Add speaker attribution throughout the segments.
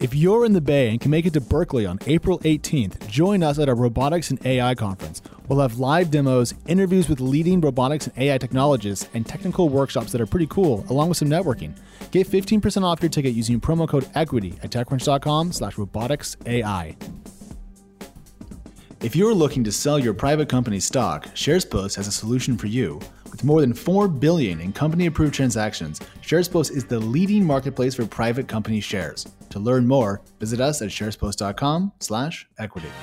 Speaker 1: If you're in the Bay and can make it to Berkeley on April 18th, join us at our Robotics and AI conference. We'll have live demos, interviews with leading robotics and AI technologists, and technical workshops that are pretty cool, along with some networking. Get 15% off your ticket using promo code EQUITY at TechCrunch.com slash roboticsai. If you're looking to sell your private company stock, SharesPost has a solution for you. With more than 4 billion in company-approved transactions, SharesPost is the leading marketplace for private company shares. To learn more, visit us at sharespost.com/equity.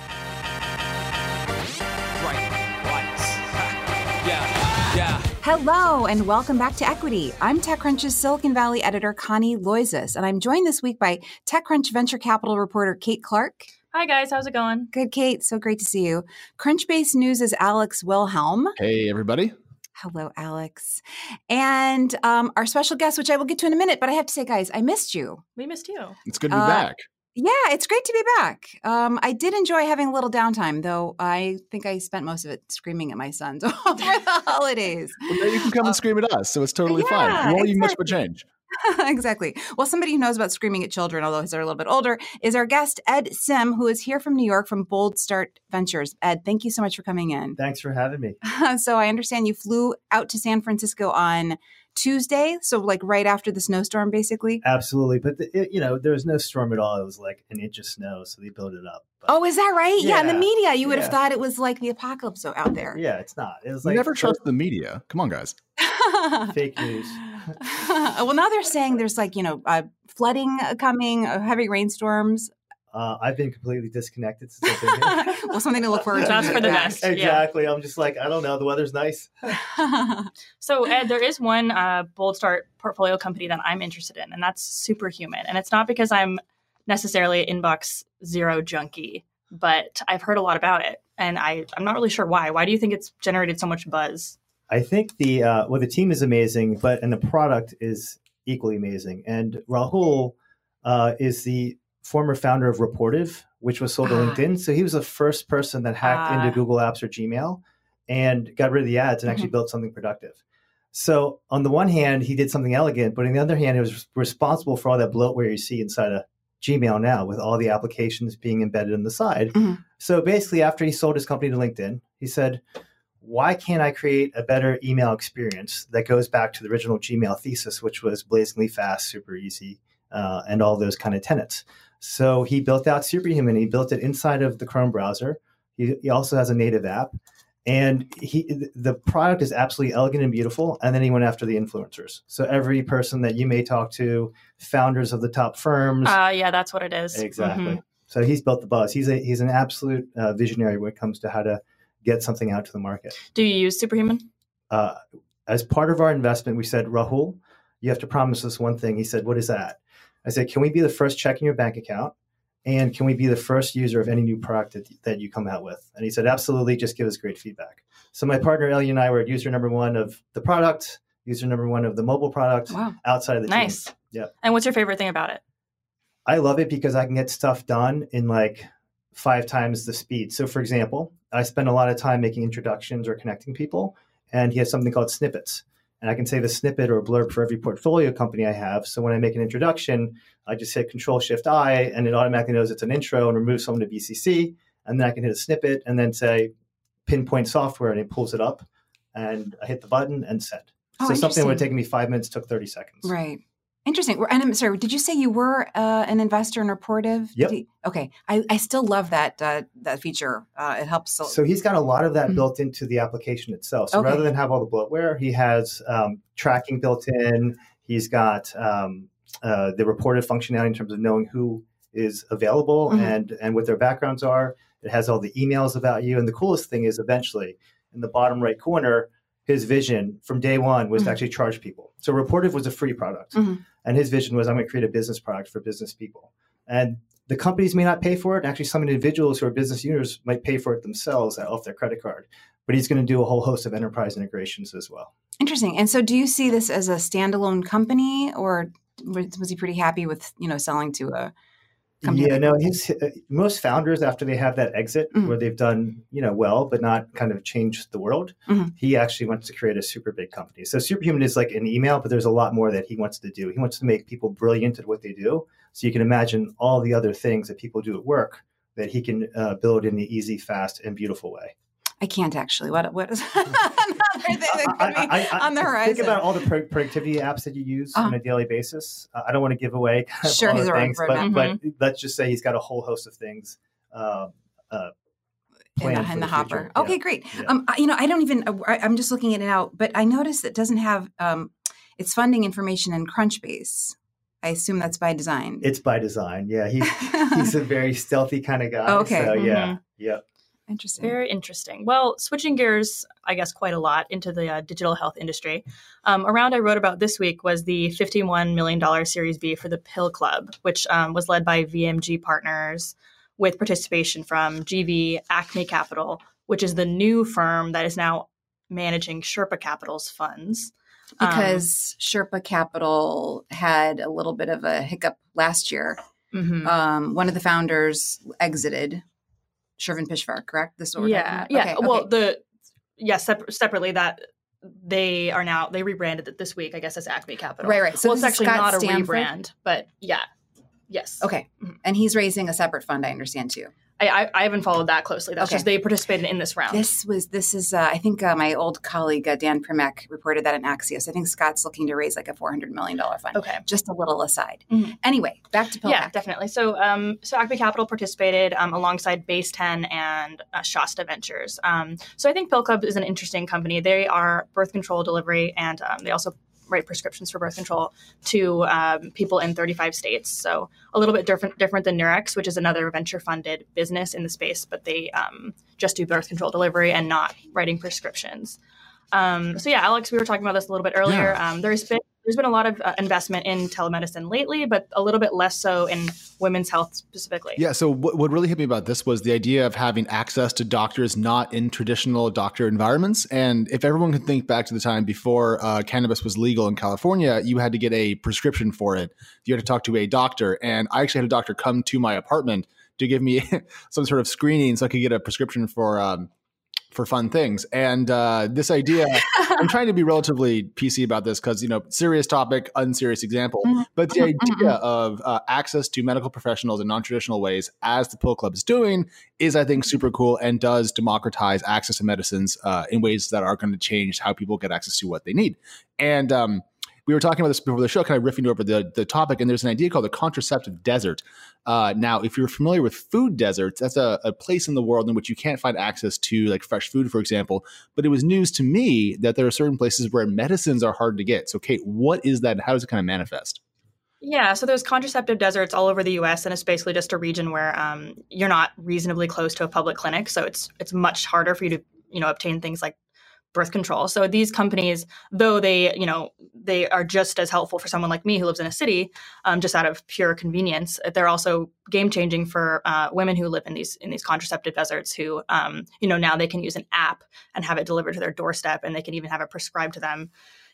Speaker 2: Hello, and welcome back to Equity. I'm TechCrunch's Silicon Valley editor, Connie Loizos, and I'm joined this week by TechCrunch venture capital reporter Kate Clark.
Speaker 3: Hi, guys. How's it going?
Speaker 2: Good, Kate. So great to see you. Crunchbase News' is Alex Wilhelm.
Speaker 1: Hey, everybody.
Speaker 2: Hello, Alex. And um, our special guest, which I will get to in a minute, but I have to say, guys, I missed you.
Speaker 3: We missed you.
Speaker 1: It's good to be
Speaker 2: Uh,
Speaker 1: back.
Speaker 2: Yeah, it's great to be back. Um, I did enjoy having a little downtime, though I think I spent most of it screaming at my sons over the holidays.
Speaker 1: Well, now you can come and scream at us, so it's totally fine.
Speaker 2: yeah,
Speaker 1: It won't even much of a change.
Speaker 2: exactly. Well, somebody who knows about screaming at children, although they're a little bit older, is our guest, Ed Sim, who is here from New York from Boldstart Ventures. Ed, thank you so much for coming in.
Speaker 4: Thanks for having me.
Speaker 2: so I understand you flew out to San Francisco on Tuesday, so like right after the snowstorm, basically.
Speaker 4: Absolutely, but the, it, you know there was no storm at all. It was like an inch of snow, so they built it up. But,
Speaker 2: Oh, is that right? Yeah, in the media, you would have thought it was like the apocalypse out there.
Speaker 4: yeah, it's not. It was like
Speaker 1: Never trust the media. Come on, guys.
Speaker 4: fake news.
Speaker 2: well, now they're saying there's like, you know, uh, flooding uh, coming, uh, heavy rainstorms.
Speaker 4: Uh, I've been completely disconnected since I've been here.
Speaker 2: well, something to look forward to.
Speaker 3: That's for the
Speaker 2: get
Speaker 3: best.
Speaker 2: back.
Speaker 4: exactly. I'm just like I don't know. The weather's nice.
Speaker 3: So, Ed, there is one uh, Boldstart portfolio company that I'm interested in, and that's Superhuman. And it's not because I'm necessarily an inbox zero junkie, but I've heard a lot about it, and I, I'm not really sure why. Why do you think it's generated so much buzz?
Speaker 4: I think the uh, well, the team is amazing, but and the product is equally amazing. And Rahul uh, is the former founder of Rapportive, which was sold to
Speaker 2: Ah.
Speaker 4: LinkedIn. So he was the first person that hacked
Speaker 3: Ah.
Speaker 4: into Google Apps or Gmail and got rid of the ads and actually built something productive. So on the one hand, he did something elegant, but on the other hand, he was responsible for all that bloatware you see inside of Gmail now, with all the applications being embedded on the side.
Speaker 2: Mhm.
Speaker 4: So basically, after he sold his company to LinkedIn, he said, why can't I create a better email experience that goes back to the original Gmail thesis, which was blazingly fast, super easy, uh, and all those kind of tenets? So he built out Superhuman. He built it inside of the Chrome browser. He, he also has a native app, and he the product is absolutely elegant and beautiful. And then he went after the influencers. So every person that you may talk to, founders of the top firms,
Speaker 3: Uh, yeah, that's what it is.
Speaker 4: exactly.
Speaker 3: Mhm.
Speaker 4: So he's built the buzz. He's a he's an absolute uh, visionary when it comes to how to get something out to the market
Speaker 3: Do you use Superhuman?
Speaker 4: uh, as part of our investment, we said, Rahul, you have to promise us one thing. He said, What is that? I said, Can we be the first check in your bank account? And can we be the first user of any new product that, that you come out with? And he said, Absolutely, just give us great feedback. So my partner Ellie and I were user number one of the product, user number one of the mobile product
Speaker 2: Wow.
Speaker 4: outside of the team.
Speaker 3: Nice.
Speaker 4: Yeah.
Speaker 3: And what's your favorite thing about it?
Speaker 4: I love it because I can get stuff done in like five times the speed. So, for example, I spend a lot of time making introductions or connecting people, and he has something called snippets. And I can save a snippet or a blurb for every portfolio company I have. So when I make an introduction, I just hit Control Shift I, and it automatically knows it's an intro and removes someone to BCC. And then I can hit a snippet and then say pinpoint software, and it pulls it up. And I hit the button and send.
Speaker 2: Oh,
Speaker 4: so something that would
Speaker 2: interesting.
Speaker 4: take me five minutes took 30 seconds.
Speaker 2: Right. Interesting. And I'm sorry, did you say you were uh, an investor in Rapportive?
Speaker 4: Yep.
Speaker 2: You- okay. I, I still love that uh, that feature. Uh, it helps. So,
Speaker 4: So he's got a lot of that
Speaker 2: Mhm.
Speaker 4: built into the application itself. So
Speaker 2: Okay.
Speaker 4: rather than have all the bloatware, he has um, tracking built in. He's got um, uh, the Rapportive functionality in terms of knowing who is available
Speaker 2: Mhm.
Speaker 4: and and what their backgrounds are. It has all the emails about you. And the coolest thing is eventually in the bottom right corner, his vision from day one was
Speaker 2: Mhm.
Speaker 4: to actually charge people. So Rapportive was a free product.
Speaker 2: Mhm.
Speaker 4: And his vision was I'm going to create a business product for business people. And the companies may not pay for it. Actually, some individuals who are business owners might pay for it themselves off their credit card. But he's going to do a whole host of enterprise integrations as well.
Speaker 2: interesting. And so, do you see this as a standalone company, or was was he pretty happy with you know selling to a company?
Speaker 4: Yeah, no. His uh, most founders after they have that exit
Speaker 2: Mhm.
Speaker 4: where they've done you know well, but not kind of changed the world.
Speaker 2: Mhm.
Speaker 4: He actually wants to create a super big company. So Superhuman is like an email, but there's a lot more that he wants to do. He wants to make people brilliant at what they do. So you can imagine all the other things that people do at work that he can uh, build in the easy, fast, and beautiful way.
Speaker 2: I can't actually. What what is another thing that could be
Speaker 4: I, I,
Speaker 2: on the horizon?
Speaker 4: Think about all the pro- productivity apps that you use
Speaker 2: Uh-huh.
Speaker 4: on a daily basis. Uh, I don't want to give away kind of
Speaker 2: Sure,
Speaker 4: all
Speaker 2: he's
Speaker 4: the things, but,
Speaker 2: roadmap.
Speaker 4: but let's just say he's got a whole host of things uh, uh,
Speaker 2: in the, in the,
Speaker 4: future.
Speaker 2: hopper.
Speaker 4: Yeah.
Speaker 2: Okay, great.
Speaker 4: Yeah.
Speaker 2: Um, I- you know, I don't even. I, I'm just looking at it now, but I noticed it doesn't have um, its funding information in Crunchbase. I assume that's by design.
Speaker 4: It's by design. Yeah, he, he's a very stealthy kind of guy.
Speaker 2: Okay.
Speaker 4: So, yeah.
Speaker 3: Mhm.
Speaker 4: Yeah.
Speaker 2: Interesting.
Speaker 3: Very interesting. Well, switching gears, I guess, quite a lot into the uh, digital health industry. Um, a round I wrote about this week was the $51 million Series B for the Pill Club, which um, was led by VMG Partners with participation from GV Acme Capital, which is the new firm that is now managing Sherpa Capital's funds. Um,
Speaker 2: because Sherpa Capital had a little bit of a hiccup last year.
Speaker 3: mhm.
Speaker 2: Um, one of the founders exited, Shervin Pishevar, correct? This is what
Speaker 3: yeah,
Speaker 2: talking
Speaker 3: yeah.
Speaker 2: Okay,
Speaker 3: well,
Speaker 2: okay.
Speaker 3: the yeah, sep- separately that they are now they rebranded it this week, I guess, as Acme Capital.
Speaker 2: right, right. So
Speaker 3: well, it's actually
Speaker 2: Scott
Speaker 3: not a
Speaker 2: Stanford?
Speaker 3: rebrand, but yeah, yes.
Speaker 2: Okay,
Speaker 3: Mhm.
Speaker 2: and he's raising a separate fund. I understand too.
Speaker 3: I, I, I haven't followed that closely. That's
Speaker 2: Okay.
Speaker 3: just they participated in this round.
Speaker 2: This was this is uh, I think uh, my old colleague uh, Dan Primack reported that in Axios. I think Scott's looking to raise like a four hundred million dollar fund.
Speaker 3: okay.
Speaker 2: Just a little aside.
Speaker 3: Mhm.
Speaker 2: Anyway, back to
Speaker 3: Yeah, definitely. So, um, so Acme Capital participated um, alongside Base10 and uh, Shasta Ventures. Um, so I think Pill Club is an interesting company. They are birth control delivery, and um, they also write prescriptions for birth control to um, people in 35 states. So a little bit different different than Nurex, which is another venture funded business in the space, but they um, just do birth control delivery and not writing prescriptions. Um, so yeah, Alex, we were talking about this a little bit earlier. Um, there's been there's been a lot of uh, investment in telemedicine lately, but a little bit less so in women's health specifically.
Speaker 1: Yeah. So what, what really hit me about this was the idea of having access to doctors not in traditional doctor environments. And if everyone can think back to the time before uh, cannabis was legal in California, you had to get a prescription for it. You had to talk to a doctor, and I actually had a doctor come to my apartment to give me some sort of screening so I could get a prescription for. Um, for fun things. And uh, this idea, I'm trying to be relatively PC about this because, you know, serious topic, unserious example.
Speaker 2: Mhm.
Speaker 1: But the
Speaker 2: Mhm,
Speaker 1: idea of uh, access to medical professionals in non traditional ways, as the Pill Club is doing, is, I think, super cool and does democratize access to medicines uh, in ways that are going to change how people get access to what they need. And, um, we were talking about this before the show, kind of riffing over the, the topic, and there's an idea called the contraceptive desert. Uh, now, if you're familiar with food deserts, that's a, a place in the world in which you can't find access to like fresh food, for example. But it was news to me that there are certain places where medicines are hard to get. So, Kate, what is that? and How does it kind of manifest?
Speaker 3: Yeah, so there's contraceptive deserts all over the U.S., and it's basically just a region where um, you're not reasonably close to a public clinic, so it's it's much harder for you to you know obtain things like birth control. So these companies, though they you know they are just as helpful for someone like me who lives in a city, um, just out of pure convenience, they're also game changing for uh, women who live in these in these contraceptive deserts. Who um, you know now they can use an app and have it delivered to their doorstep, and they can even have it prescribed to them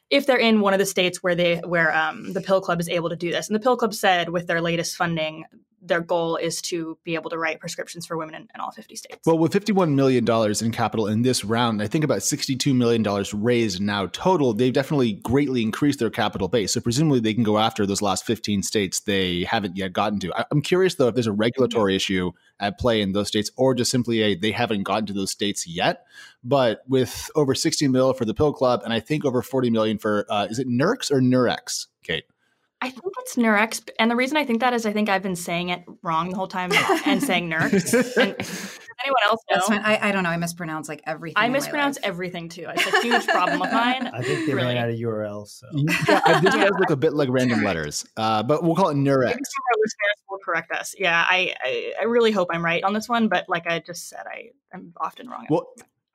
Speaker 3: if they're in one of the states where they where um, the pill club is able to do this and the pill club said with their latest funding their goal is to be able to write prescriptions for women in, in all 50 states
Speaker 1: Well, with $51 million in capital in this round, I think about $62 million raised now total, they've definitely greatly increased their capital base. So presumably they can go after those last 15 states they haven't yet gotten to. I- I'm curious, though, if there's a regulatory issue at play in those states or just simply a they haven't gotten to those states yet. But with over 60 mil for the Pill Club and I think over 40 million for, uh, is it Nurx or Nurex, Kate?
Speaker 3: I think it's nurex and the reason i think that is i think i've been saying it wrong the whole time and saying nurx and anyone else know
Speaker 2: That's. I, I don't know. I mispronounce like everything.
Speaker 3: i mispronounce everything too it's a huge problem of mine
Speaker 4: I think they
Speaker 3: Really?
Speaker 4: ran out of URLs. So.
Speaker 1: yeah, this does look a bit like random letters, uh, but we'll call it Nurex.
Speaker 3: Maybe some our listeners will correct us. Yeah, I, I, I really hope I'm right on this one, but like I just said, I am often wrong.
Speaker 1: Well,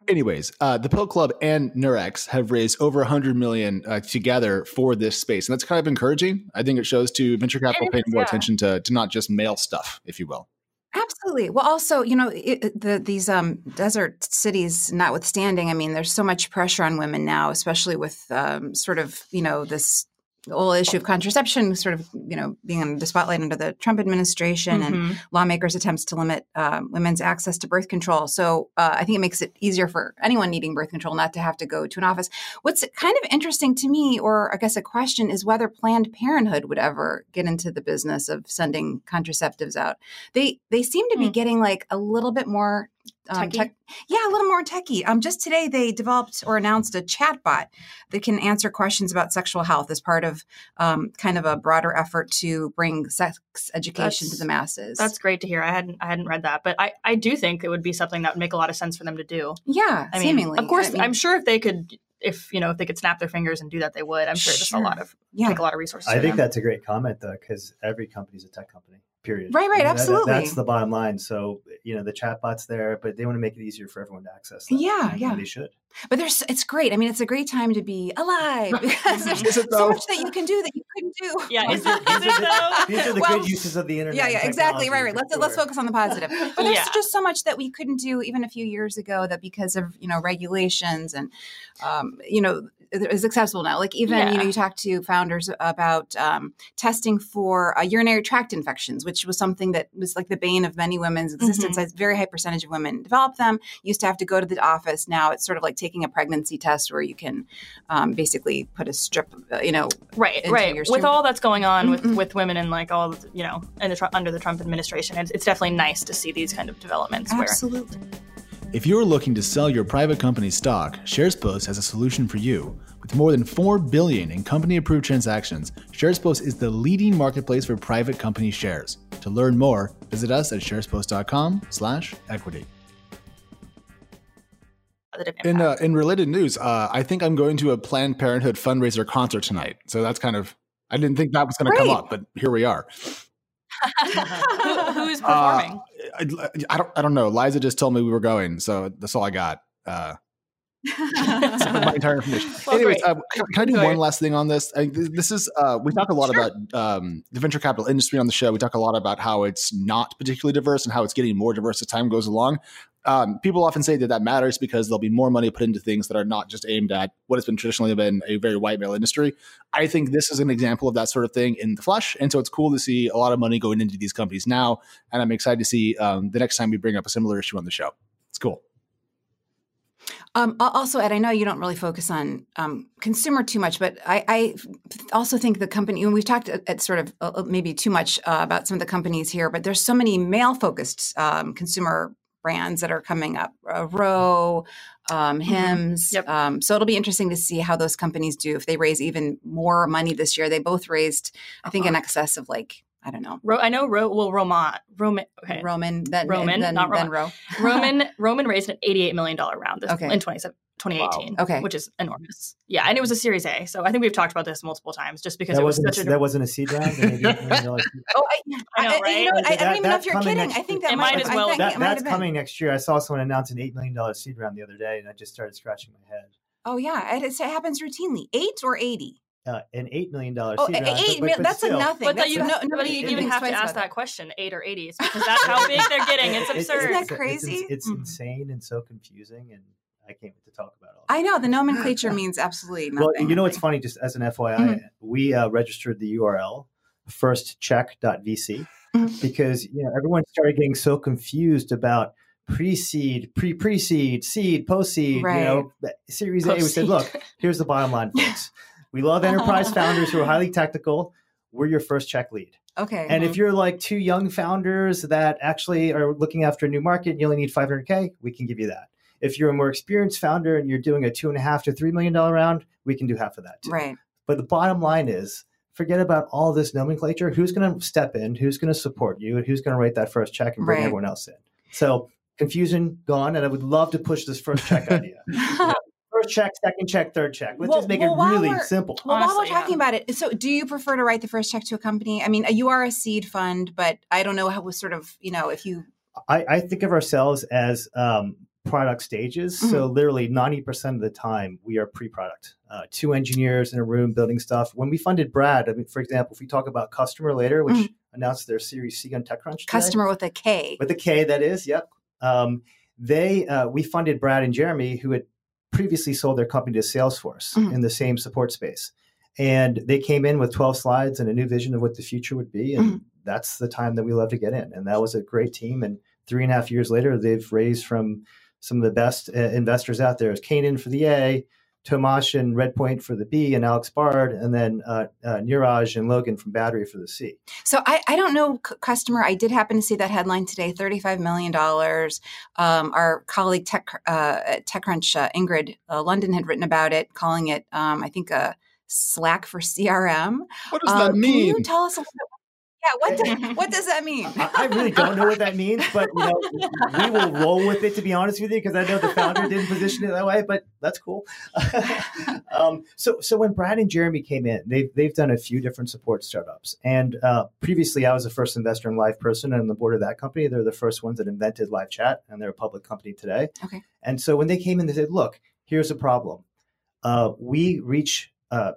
Speaker 1: anyways, uh, the Pill Club and Nurex have raised over 100 million uh, together for this space, and that's kind of encouraging. I think it shows to venture capital paying more
Speaker 3: yeah.
Speaker 1: attention to to not just male stuff, if you will.
Speaker 2: Absolutely. Well, also, you know, it, the, these um, desert cities, notwithstanding, I mean, there's so much pressure on women now, especially with um, sort of, you know, this the whole issue of contraception, sort of, you know, being in the spotlight under the Trump administration and
Speaker 3: Mhm.
Speaker 2: lawmakers' attempts to limit um, women's access to birth control. So uh, I think it makes it easier for anyone needing birth control not to have to go to an office. What's kind of interesting to me, or I guess a question, is whether Planned Parenthood would ever get into the business of sending contraceptives out. They they seem to be
Speaker 3: Hmm.
Speaker 2: getting like a little bit more. Um, tech, yeah, a little more techie. Um, just today they developed or announced a chatbot that can answer questions about sexual health as part of um, kind of a broader effort to bring sex education to the masses.
Speaker 3: That's great to hear. I hadn't I hadn't read that, but I, I do think it would be something that would make a lot of sense for them to do.
Speaker 2: yeah,
Speaker 3: I mean,
Speaker 2: seemingly.
Speaker 3: of course,
Speaker 2: I mean,
Speaker 3: I'm sure if they could, if you know, if they could snap their fingers and do that, they would. I'm sure just
Speaker 2: Sure.
Speaker 3: a lot of
Speaker 2: yeah.
Speaker 3: take a lot of resources.
Speaker 4: I think
Speaker 3: them.
Speaker 4: that's a great comment though, because every company's a tech company. Period.
Speaker 2: Right, right,
Speaker 4: I mean, that- that-
Speaker 2: absolutely.
Speaker 4: that's the bottom line. So you know the chatbot's there, but they want to make it easier for everyone to access. Them.
Speaker 2: Yeah,
Speaker 4: and
Speaker 2: yeah.
Speaker 4: They should.
Speaker 2: But there's it's great. I mean, it's a great time to be alive because there's so much that you can do that you couldn't do.
Speaker 3: Yeah,
Speaker 4: These
Speaker 3: is
Speaker 4: are,
Speaker 3: it-
Speaker 4: these
Speaker 3: is
Speaker 4: are
Speaker 3: it
Speaker 4: the,
Speaker 3: though?
Speaker 4: these are the
Speaker 2: Well,
Speaker 4: good uses of the internet.
Speaker 2: Yeah, yeah, exactly. Right, right. Let's
Speaker 4: for
Speaker 2: let's focus on the positive. But there's
Speaker 3: Yeah.
Speaker 2: just so much that we couldn't do even a few years ago that because of you know regulations and um, you know is accessible now. Like even you know you talk to founders about um, testing for uh, urinary tract infections, which was something that was like the bane of many women's existence. A very high percentage of women develop them. Used to have to go to the office. Now it's sort of like taking a pregnancy test where you can um, basically put a strip, uh, you know,
Speaker 3: right, right. With all that's going on with
Speaker 2: Mhm.
Speaker 3: with women and like all you know, in the under the Trump administration, it's, it's definitely nice to see these kind of developments where
Speaker 2: absolutely.
Speaker 1: If you're looking to sell your private company stock, SharesPost has a solution for you. With more than 4 billion in company-approved transactions, SharesPost is the leading marketplace for private company shares. To learn more, visit us at sharespost.com/equity. In uh, in related news, uh, I think I'm going to a Planned Parenthood fundraiser concert tonight. So that's kind of I didn't think that was going to come up, but here we are.
Speaker 3: Who, who's
Speaker 1: Uh,
Speaker 3: performing?
Speaker 1: I, I don't I don't know. Liza just told me we were going, so that's all I got. Uh, my entire information.
Speaker 3: Well,
Speaker 1: Anyways, uh, can, can I do
Speaker 3: Enjoy
Speaker 1: one
Speaker 3: it.
Speaker 1: last thing on this? I, this is uh, we talk a lot
Speaker 3: Sure.
Speaker 1: about um, the venture capital industry on the show. We talk a lot about how it's not particularly diverse and how it's getting more diverse as time goes along. Um, people often say that that matters because there'll be more money put into things that are not just aimed at what has been traditionally been a very white male industry. I think this is an example of that sort of thing in the flesh, and so it's cool to see a lot of money going into these companies now. And I'm excited to see um, the next time we bring up a similar issue on the show. It's cool.
Speaker 2: Um, also, Ed, I know you don't really focus on um, consumer too much, but I, I also think the company, and we've talked at, at sort of uh, maybe too much uh, about some of the companies here, but there's so many male focused um, consumer brands that are coming up uh, Ro, um, Hims.
Speaker 3: Yep.
Speaker 2: Um, so it'll be interesting to see how those companies do if they raise even more money this year. They both raised, I think, in excess of like, I don't know,
Speaker 3: Ro- I know Ro- well Roman Roman okay
Speaker 2: Roman, then
Speaker 3: Roman,
Speaker 2: then,
Speaker 3: not
Speaker 2: then
Speaker 3: Roman.
Speaker 2: Ro.
Speaker 3: Roman Roman raised an 88 million dollar round this,
Speaker 2: Okay.
Speaker 3: in 27 2018
Speaker 2: Wow. Okay.
Speaker 3: which is enormous yeah and it was a series a so i think we've talked about this multiple times just because
Speaker 4: That
Speaker 3: it was
Speaker 4: wasn't
Speaker 3: such
Speaker 4: a,
Speaker 3: a
Speaker 4: that wasn't a seed round. They made $8 million seed.
Speaker 2: Oh, I,
Speaker 3: I know,
Speaker 2: I-
Speaker 3: right?
Speaker 2: You know, I, I don't even know
Speaker 4: that's
Speaker 2: if you're
Speaker 4: coming
Speaker 2: kidding. I think that might,
Speaker 3: might as well be.
Speaker 4: That,
Speaker 2: it might
Speaker 4: that's coming next year. I saw someone announce an eight million dollar seed round the other day, and I just started scratching my head.
Speaker 2: Oh yeah, it, it happens routinely. Eight or eighty?
Speaker 4: Uh, an eight million dollar
Speaker 2: Oh,
Speaker 4: seed
Speaker 2: eight,
Speaker 4: round.
Speaker 2: eight mil- that's a nothing.
Speaker 3: but
Speaker 2: That's
Speaker 3: you,
Speaker 2: no,
Speaker 3: no,
Speaker 2: nobody even
Speaker 3: even
Speaker 2: thinks
Speaker 3: have to ask
Speaker 2: about
Speaker 3: that question 8 or 80 because that's how big they're getting it's absurd
Speaker 2: Isn't that
Speaker 4: it's-
Speaker 2: crazy?
Speaker 4: It's, it's,
Speaker 3: Mhm.
Speaker 4: insane and so confusing, and I can't wait to talk about it.
Speaker 2: I know the nomenclature means absolutely nothing.
Speaker 4: Well, you know what's funny? Just as an FYI,
Speaker 2: Mhm.
Speaker 4: we uh, registered the URL firstcheck.vc
Speaker 2: Mhm.
Speaker 4: because you know everyone started getting so confused about pre-seed, pre-pre-seed, seed, post-seed.
Speaker 2: Right.
Speaker 4: You know, Series A. We said, look, here's the bottom line, folks. We love enterprise founders who are highly technical. We're your first check lead.
Speaker 2: Okay.
Speaker 4: And if you're like two young founders that actually are looking after a new market and you only need 500K, we can give you that. If you're a more experienced founder and you're doing a two and a half to $3 million round, we can do half of that too.
Speaker 2: right.
Speaker 4: But the bottom line is forget about all this nomenclature. Who's going to step in? Who's going to support you? And who's going to write that first check and bring
Speaker 2: Right.
Speaker 4: everyone else in? So confusion gone. And I would love to push this first check idea. First check, second check, third check. Let's
Speaker 2: Well-
Speaker 4: just make
Speaker 2: well,
Speaker 4: it really simple.
Speaker 2: Well, while we're
Speaker 3: Honestly, yeah.
Speaker 2: talking about it, so do you prefer to write the first check to a company? I mean, you are a seed fund, but I don't know how was sort of, you know, if you
Speaker 4: I, I think of ourselves as um, product stages. So literally 90% of the time we are pre-product. Uh, two engineers in a room building stuff. When we funded Brad, I mean, for example, if we talk about Kustomer later, which
Speaker 2: Mhm.
Speaker 4: announced their Series C on TechCrunch, today,
Speaker 2: Kustomer with a K.
Speaker 4: with a K, that is, yep. Um, they uh, we funded Brad and Jeremy, who had previously sold their company to Salesforce
Speaker 2: Mhm.
Speaker 4: in the same support space. And they came in with 12 slides and a new vision of what the future would be. And
Speaker 2: Mhm.
Speaker 4: that's the time that we love to get in. And that was a great team. And three and a half years later, they've raised from some of the best uh, investors out there is It's Canaan for the A, Tomasz and Redpoint for the B, and Alex Bard, and then uh, uh, Neeraj and Logan from Battery for the C.
Speaker 2: So I, I don't know c- Kustomer. I did happen to see that headline today. Thirty-five million dollars. Um, our colleague Tech uh, at TechCrunch, uh, Ingrid uh, Lunden, had written about it, calling it, um, I think, a Slack for CRM.
Speaker 1: What does
Speaker 2: Um,
Speaker 1: that mean?
Speaker 2: Can you tell us a little bit? Yeah, what does, what does that mean?
Speaker 4: I, I really don't know what that means, but you know, we will roll with it to be honest with you, because I know the founder didn't position it that way, but that's cool. um, so, so when Brad and Jeremy came in, they've they've done a few different support startups, and uh, previously I was the first investor in LivePerson and on the board of that company. They're the first ones that invented live chat, and they're a public company today.
Speaker 2: Okay.
Speaker 4: And so when they came in, they said, "Look, here's a problem. Uh, we reach." Uh,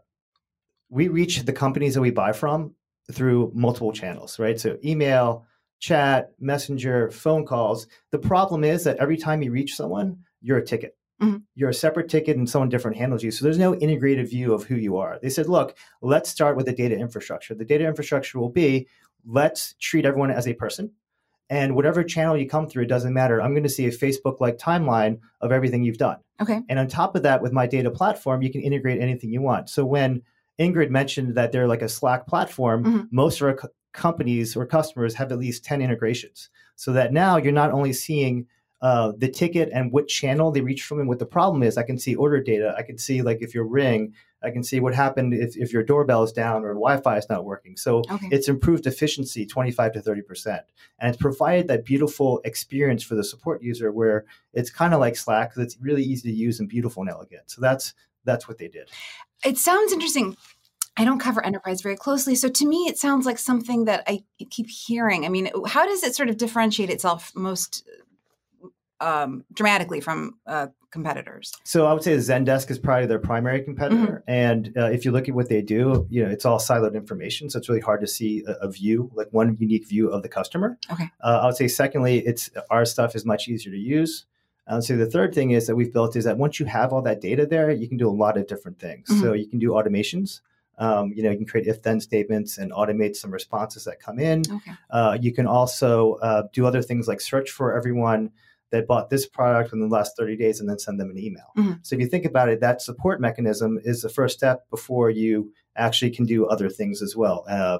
Speaker 4: we reach the companies that we buy from through multiple channels, right? So email, chat, messenger, phone calls. The problem is that every time you reach someone, you're a ticket.
Speaker 2: Mhm.
Speaker 4: You're a separate ticket and someone different handles you. So there's no integrated view of who you are. They said, look, let's start with the data infrastructure. The data infrastructure will be let's treat everyone as a person. And whatever channel you come through, it doesn't matter. I'm going to see a Facebook like timeline of everything you've done.
Speaker 2: Okay.
Speaker 4: And on top of that, with my data platform, you can integrate anything you want. So when Ingrid mentioned that they're like a Slack platform,
Speaker 2: Mhm.
Speaker 4: most of our co- companies or customers have at least 10 integrations. So that now you're not only seeing uh, the ticket and what channel they reach from and what the problem is. I can see order data. I can see like if your ring, I can see what happened if, if your doorbell is down or Wi-Fi is not working. So
Speaker 2: Okay.
Speaker 4: it's improved efficiency 25 to 30%. And it's provided that beautiful experience for the support user where it's kind of like Slack it's really easy to use and beautiful and elegant. So that's that's what they did.
Speaker 2: It sounds interesting. I don't cover enterprise very closely. So to me, it sounds like something that I keep hearing. I mean, how does it sort of differentiate itself most um, dramatically from uh, competitors?
Speaker 4: So I would say Zendesk is probably their primary competitor. And uh, if you look at what they do, you know, it's all siloed information. So it's really hard to see a, a view, like one unique view of the customer.
Speaker 2: Okay.
Speaker 4: Uh, I would say secondly, it's our stuff is much easier to use. Would say the third thing is that we've built is that once you have all that data there, you can do a lot of different things. So you can do automations. Um, you know, you can create if-then statements and automate some responses that come in.
Speaker 2: Okay.
Speaker 4: Uh, you can also uh, do other things like search for everyone that bought this product in the last 30 days and then send them an email.
Speaker 2: Mhm.
Speaker 4: So if you think about it, that support mechanism is the first step before you actually can do other things as well. Uh,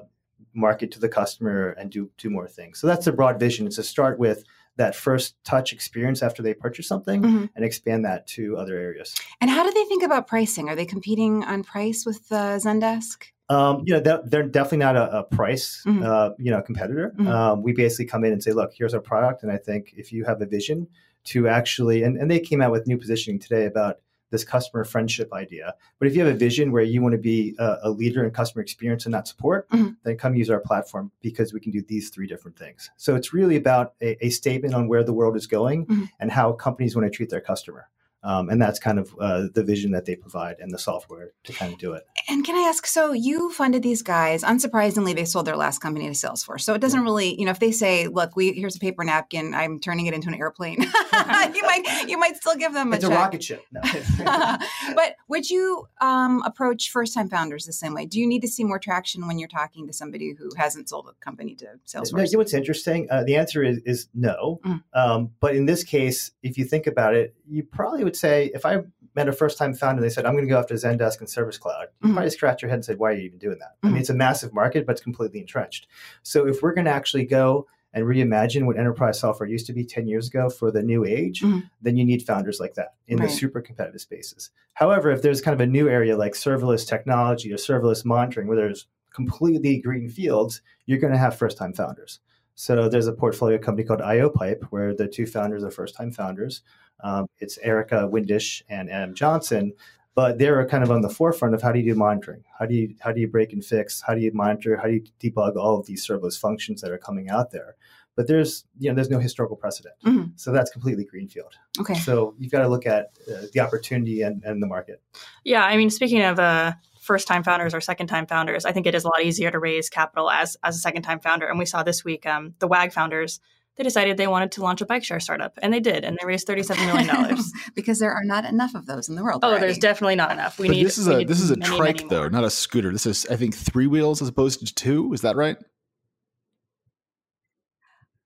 Speaker 4: market to the customer and do do more things. So that's a broad vision. It's to start with that first touch experience after they purchase something
Speaker 2: Mhm.
Speaker 4: and expand that to other areas.
Speaker 2: And how do they think about pricing? Are they competing on price with uh, Zendesk?
Speaker 4: Um, you know, they're, they're definitely not a, a price,
Speaker 2: Mhm.
Speaker 4: uh, you know, competitor.
Speaker 2: Mhm.
Speaker 4: Um, we basically come in and say, look, here's our product. And I think if you have a vision to actually, and, and they came out with new positioning today about this customer friendship idea. But if you have a vision where you want to be a, a leader in customer experience and not support,
Speaker 2: Mhm.
Speaker 4: then come use our platform because we can do these three different things. So it's really about a, a statement on where the world is going
Speaker 2: Mhm.
Speaker 4: and how companies want to treat their customer. Um, and that's kind of uh, the vision that they provide and the software to kind of do it.
Speaker 2: And can I ask? So you funded these guys. Unsurprisingly, they sold their last company to Salesforce. So it doesn't really, you know, if they say, "Look, we here's a paper napkin. I'm turning it into an airplane," you might you might still give them a
Speaker 4: It's a rocket ship. No.
Speaker 2: but would you um, approach first time founders the same way? Do you need to see more traction when you're talking to somebody who hasn't sold a company to
Speaker 4: No,
Speaker 2: Salesforce?
Speaker 4: you know what's interesting? Uh, the answer is, is no.
Speaker 2: Mm.
Speaker 4: Um, but in this case, if you think about it, you probably would say, if I met a first time founder, they said, I'm going to go after Zendesk and Service Cloud, you
Speaker 2: Mhm.
Speaker 4: probably scratch your head and say, why are you even doing that? I
Speaker 2: Mhm.
Speaker 4: mean, it's a massive market, but it's completely entrenched. So if we're going to actually go and reimagine what enterprise software used to be 10 years ago for the new age,
Speaker 2: Mhm.
Speaker 4: then you need founders like that in
Speaker 2: Right.
Speaker 4: the super competitive spaces. However, if there's kind of a new area like serverless technology or serverless monitoring where there's completely green fields, you're going to have first time founders. So there's a portfolio company called IOpipe where the two founders are first time founders. Um, it's Erica Windisch and Adam Johnson, but they're kind of on the forefront of how do you do monitoring? How do you how do you break and fix? How do you monitor? How do you debug all of these serverless functions that are coming out there? But there's you know there's no historical precedent,
Speaker 2: Mhm.
Speaker 4: so that's completely greenfield.
Speaker 2: Okay.
Speaker 4: So you've got to look at uh, the opportunity and, and the market.
Speaker 3: Yeah, I mean, speaking of uh, first time founders or second time founders, I think it is a lot easier to raise capital as as a second time founder. And we saw this week um, the WAG founders they decided they wanted to launch a bike share startup, and they did, and they raised thirty-seven million dollars.
Speaker 2: because there are not enough of those in the world.
Speaker 3: oh,
Speaker 2: already.
Speaker 3: there's definitely not enough. We
Speaker 1: but
Speaker 3: need.
Speaker 1: this is a this is a
Speaker 3: many,
Speaker 1: trike
Speaker 3: many
Speaker 1: though, not a scooter. This is I think three wheels as opposed to two. Is that right?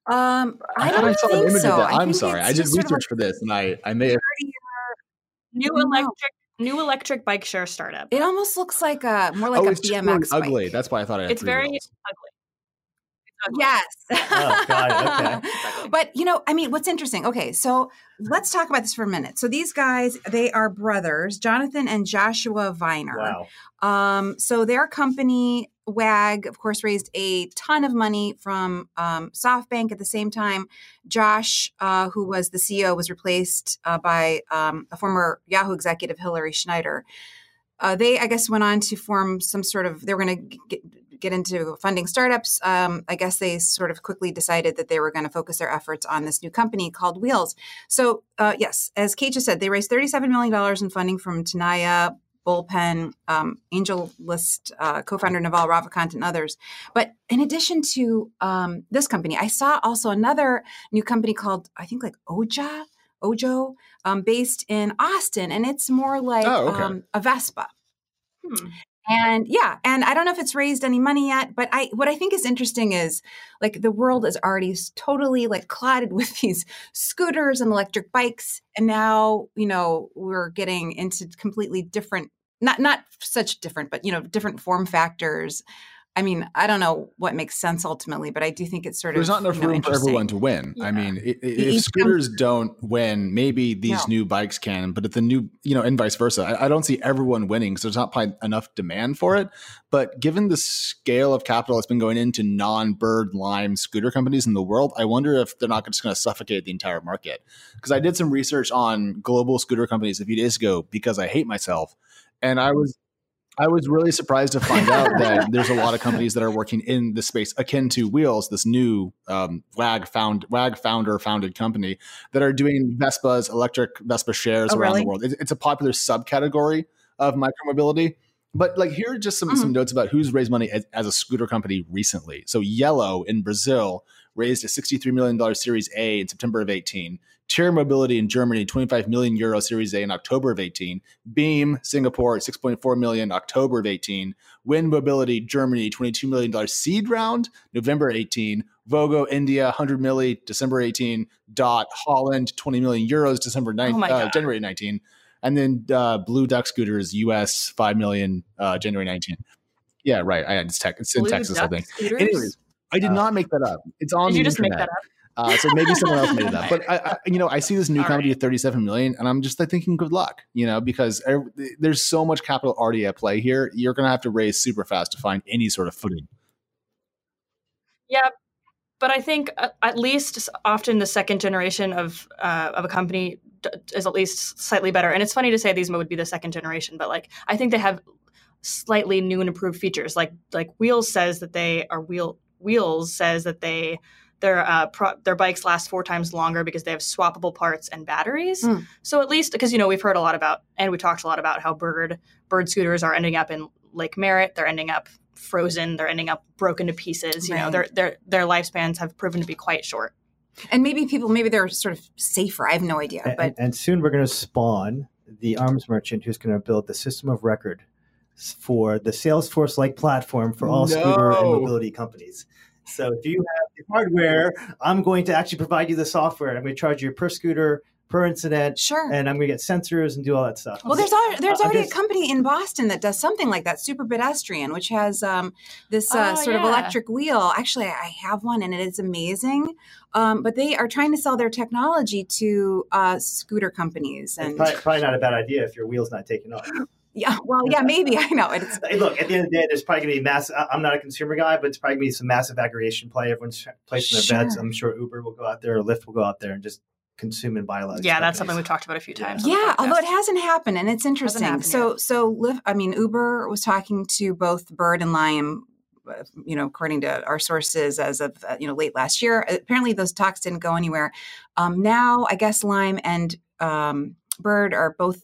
Speaker 2: Um, I
Speaker 1: thought
Speaker 2: don't
Speaker 1: saw an
Speaker 2: think
Speaker 1: image
Speaker 2: so.
Speaker 1: of that.
Speaker 2: I
Speaker 1: I'm sorry, I did
Speaker 2: just sort of
Speaker 1: research for this, and I I may have.
Speaker 3: new electric new electric bike share startup.
Speaker 2: it almost looks like a more like
Speaker 1: oh,
Speaker 2: a
Speaker 1: it's just really
Speaker 2: BMX bike.
Speaker 1: ugly. That's why I thought I had
Speaker 3: it's very
Speaker 1: wheels.
Speaker 3: ugly.
Speaker 2: Yes.
Speaker 4: Oh, got it. Okay.
Speaker 2: But you know, I mean, what's interesting? Okay, so let's talk about this for a minute. So these guys, they are brothers, Jonathan and Joshua Viner.
Speaker 4: Wow.
Speaker 2: Um, so their company WAG, of course, raised a ton of money from um, SoftBank. At the same time, Josh, uh, who was the CEO, was replaced uh, by um, a former Yahoo executive, Hilary Schneider. Uh, they, I guess, went on to form some sort of. They were going to get, into funding startups. Um, I guess they sort of quickly decided that they were going to focus their efforts on this new company called Wheels. So, uh, yes, as Kate just said, they raised $37 million in funding from Tenaya, Bullpen, um, AngelList uh, co-founder Naval Ravikant, and others. But in addition to um, this company, I saw also another new company called I think like Oja, Ojo, um, based in Austin, and it's more like
Speaker 1: Oh, okay.
Speaker 2: um, a Vespa.
Speaker 3: Hmm.
Speaker 2: And yeah, and I don't know if it's raised any money yet, but I what I think is interesting is like the world is already totally like clotted with these scooters and electric bikes, and now you know we're getting into completely different, not not such different, but you know different form factors. I mean, I don't know what makes sense ultimately, but I do think it's sort
Speaker 1: There's
Speaker 2: of There's
Speaker 1: not enough
Speaker 2: you know,
Speaker 1: room for everyone to win. I
Speaker 3: Yeah.
Speaker 1: mean, i-
Speaker 2: each
Speaker 1: if scooters don't win, maybe these
Speaker 2: No.
Speaker 1: new bikes can, but if the new, you know, and vice versa, I, I don't see everyone winning because there's not probably enough demand for it. But given the scale of capital that's been going into non-bird lime scooter companies in the world, I wonder if they're not just going to suffocate the entire market. Because I did some research on global scooter companies a few days ago because I hate myself, and I was I was really surprised to find out that there's a lot of companies that are working in the space akin to Wheels, this new um, WAG found WAG founder founded company that are doing Vespas, electric Vespa shares
Speaker 2: Oh,
Speaker 1: around
Speaker 2: really?
Speaker 1: the world. It's, it's a popular subcategory of micromobility. But like here are just some, some notes about who's raised money as, as a scooter company recently. So Yellow in Brazil raised a $63 million Series A in September of 18. Tier Mobility in Germany, 25 million euro Series A in October of 18. Beam Singapore, 6.4 million October of 18. Wind Mobility Germany, 22 million dollar seed round November 18. Vogo India, 100 milli December 18. Dott Holland, 20 million euros December 9,
Speaker 3: Oh
Speaker 1: uh, January 19. And then uh, Blue Duck Scooters US, 5 million uh, January 19. Yeah, right. I it's, tech, it's in
Speaker 3: Blue
Speaker 1: Texas, I think.
Speaker 3: scooters?
Speaker 1: Anyways, I did
Speaker 4: Uh,
Speaker 1: not make that up. It's on
Speaker 3: Did
Speaker 1: the
Speaker 3: you just make that up?
Speaker 1: Uh, so maybe someone else made it up. But I, I, you know, I see this new
Speaker 3: All
Speaker 1: company
Speaker 3: right.
Speaker 1: at 37 million, and I'm just like thinking, good luck. You know, because ev- there's so much capital already at play here. You're going to have to raise super fast to find any sort of footing.
Speaker 3: Yeah, but I think uh, at least often the second generation of uh, of a company is at least slightly better. And it's funny to say these would be the second generation, but like I think they have slightly new and improved features. Like like Wheels says that they are wheel Wheels says that they their uh, pro- their bikes last four times longer because they have swappable parts and batteries.
Speaker 2: Hmm.
Speaker 3: So at least because you know we've heard a lot about and we talked a lot about how bird bird scooters are ending up in Lake Merritt. They're ending up frozen. They're ending up broken to pieces. You know their their their lifespans have proven to be quite short.
Speaker 2: And maybe people, maybe they're sort of safer. I have no idea,
Speaker 4: And,
Speaker 2: but
Speaker 4: and soon we're going to spawn the arms merchant who's going to build the system of record for the Salesforce like platform for all scooter and mobility companies. So if you have the hardware, I'm going to actually provide you the software. I'm going to charge you per scooter, per incident,
Speaker 2: sure.
Speaker 4: and I'm going to get sensors and do all that stuff.
Speaker 2: Well, there's al- there's
Speaker 4: I- I
Speaker 2: already
Speaker 4: guess-
Speaker 2: a company in Boston that does something like that, Superpedestrian, which has um, this uh,
Speaker 3: Oh,
Speaker 2: sort of electric wheel. Actually, I have one, and it is amazing. Um, but they are trying to sell their technology to uh, scooter companies,
Speaker 4: It's
Speaker 2: and
Speaker 4: probably, probably not a bad idea if your wheel's not taking off.
Speaker 2: Yeah, well, yeah, maybe I know it's
Speaker 4: Hey, look, at the end of the day, there's probably going to be mass. I- I'm not a consumer guy, but it's probably going to be some massive aggregation play. Everyone's placing their bets. I'm sure Uber will go out there, or Lyft will go out there, and just consume and buy a lot.
Speaker 3: Yeah,
Speaker 4: these
Speaker 3: that's something we've talked about a few times.
Speaker 2: yeah. Although it hasn't happened, and it's interesting.
Speaker 3: happened
Speaker 2: So so Lyft, I mean, Uber was talking to both Bird and Lime. uh, You know, according to our sources, as of uh, you know late last year, apparently those talks didn't go anywhere. Um, now, I guess Lime and um, Bird are both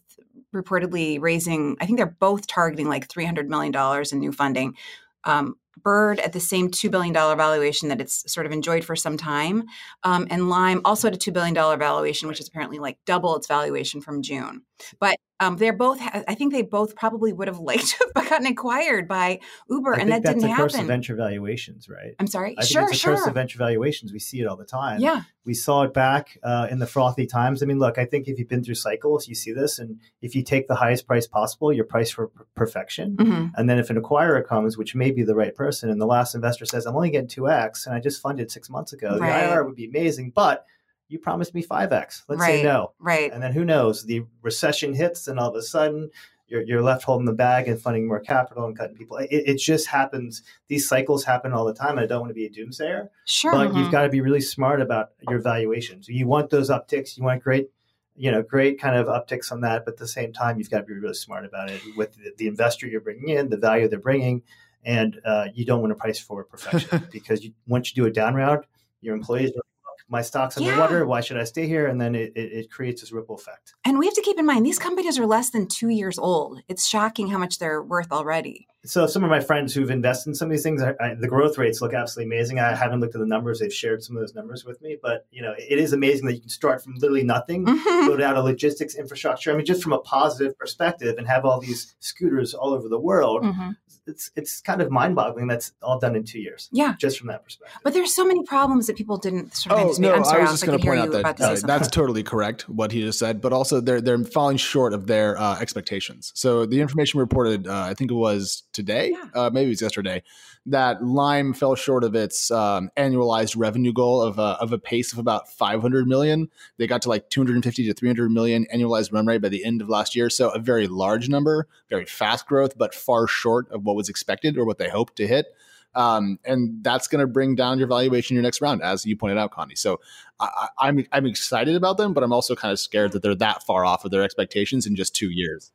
Speaker 2: reportedly raising. I think they're both targeting like three hundred million dollars in new funding. Um, Bird at the same $2 billion valuation that it's sort of enjoyed for some time. Um, and Lime also at a $2 billion valuation, which is apparently like double its valuation from June. But um, they're both, I think they both probably would have liked to have gotten acquired by Uber, and that didn't
Speaker 4: that's a curse of
Speaker 2: happen.
Speaker 4: venture valuations, right?
Speaker 2: I'm sorry?
Speaker 4: I
Speaker 2: sure,
Speaker 4: it's a
Speaker 2: sure.
Speaker 4: curse of venture valuations. We see it all the time.
Speaker 2: Yeah.
Speaker 4: We saw it back uh, in the frothy times. I mean, look, I think if you've been through cycles, you see this. And if you take the highest price possible, you're priced for per- perfection.
Speaker 2: hmm
Speaker 4: And then if an acquirer comes, which may be the right person, and the last investor says, I'm only getting 2x, and I just funded six months ago,
Speaker 2: Right.
Speaker 4: the IR would be amazing, but you promised me 5x. Let's
Speaker 2: Right.
Speaker 4: say no.
Speaker 2: Right.
Speaker 4: And then who knows? The recession hits, and all of a sudden, you're, you're left holding the bag and funding more capital and cutting people. It, it just happens. These cycles happen all the time. I don't want to be a doomsayer,
Speaker 2: Sure.
Speaker 4: but
Speaker 2: mhm.
Speaker 4: you've got to be really smart about your valuations. You want those upticks. You want great, you know, great kind of upticks on that. But at the same time, you've got to be really smart about it with the, the investor you're bringing in, the value they're bringing, and uh, you don't want to price for perfection because you, once you do a down round, your employees "Look, my stock's
Speaker 2: Yeah.
Speaker 4: underwater. Why should I stay here? And then it, it, it creates this ripple effect.
Speaker 2: And we have to keep in mind these companies are less than two years old. It's shocking how much they're worth already.
Speaker 4: So some of my friends who've invested in some of these things, I, I, the growth rates look absolutely amazing. I haven't looked at the numbers; they've shared some of those numbers with me. But you know, it is amazing that you can start from literally nothing,
Speaker 2: Mhm.
Speaker 4: build out a logistics infrastructure. I mean, just from a positive perspective, and have all these scooters all over the world.
Speaker 2: Mhm.
Speaker 4: It's it's kind of mind-boggling. That's all done in two years,
Speaker 2: Yeah.
Speaker 4: just from that perspective.
Speaker 2: But there's so many problems that people didn't sort of
Speaker 1: Oh no,
Speaker 2: I'm sorry,
Speaker 1: I was just going
Speaker 2: could
Speaker 1: to
Speaker 2: hear
Speaker 1: point out
Speaker 2: you
Speaker 1: that
Speaker 2: about to
Speaker 1: uh, that's totally correct what he just said, but also they're they're falling short of their uh, expectations. So the information reported, uh, I think it was today,
Speaker 2: Yeah.
Speaker 1: uh, maybe it was yesterday, that Lime fell short of its um, annualized revenue goal of a, of a pace of about 500 million. They got to like 250 to 300 million annualized run rate by the end of last year. So a very large number, very fast growth, but far short of what was expected or what they hoped to hit. Um, and that's going to bring down your valuation in your next round, as you pointed out, Connie. So I, I- I'm I'm excited about them, but I'm also kind of scared that they're that far off of their expectations in just two years.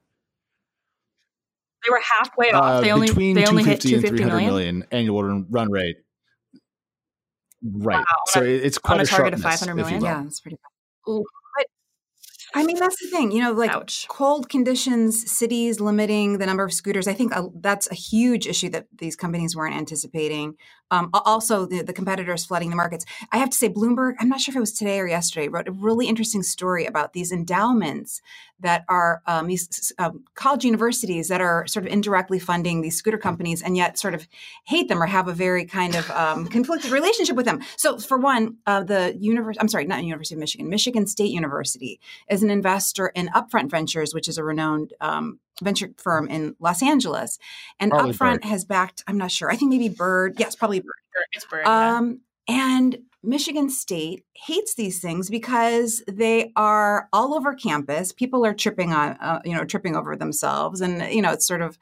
Speaker 3: They were halfway off.
Speaker 1: Uh,
Speaker 3: they only
Speaker 1: between
Speaker 3: they only hit
Speaker 1: 250 and 300
Speaker 3: million.
Speaker 1: million annual run, run rate. Right.
Speaker 3: Wow,
Speaker 1: so
Speaker 3: on a-
Speaker 1: it- it's
Speaker 3: on
Speaker 1: quite
Speaker 3: a
Speaker 1: a,
Speaker 3: target of
Speaker 1: sharpness,
Speaker 3: 500
Speaker 1: if you
Speaker 3: million?
Speaker 1: will.
Speaker 2: yeah, that's pretty.
Speaker 3: Ooh.
Speaker 2: I mean, that's the thing. You know, like
Speaker 3: Ouch.
Speaker 2: cold conditions, cities limiting the number of scooters. I think uh, that's a huge issue that these companies weren't anticipating. Um, also, the, the competitors flooding the markets. I have to say, Bloomberg. I'm not sure if it was today or yesterday. Wrote a really interesting story about these endowments that are um, these um, college universities that are sort of indirectly funding these scooter companies, and yet sort of hate them or have a very kind of um, conflicted relationship with them. So, for one, uh, the university. I'm sorry, not University of Michigan. Michigan State University is an investor in Upfront Ventures, which is a renowned um, venture firm in Los Angeles. And
Speaker 1: Probably
Speaker 2: Upfront
Speaker 1: Bird.
Speaker 2: has backed, I'm not sure, I think maybe Bird. Yes, probably Bird.
Speaker 3: It's Bird. yeah.
Speaker 2: Um, and Michigan State hates these things because they are all over campus. People are tripping on, uh, you know, tripping over themselves, and you know, it's sort of,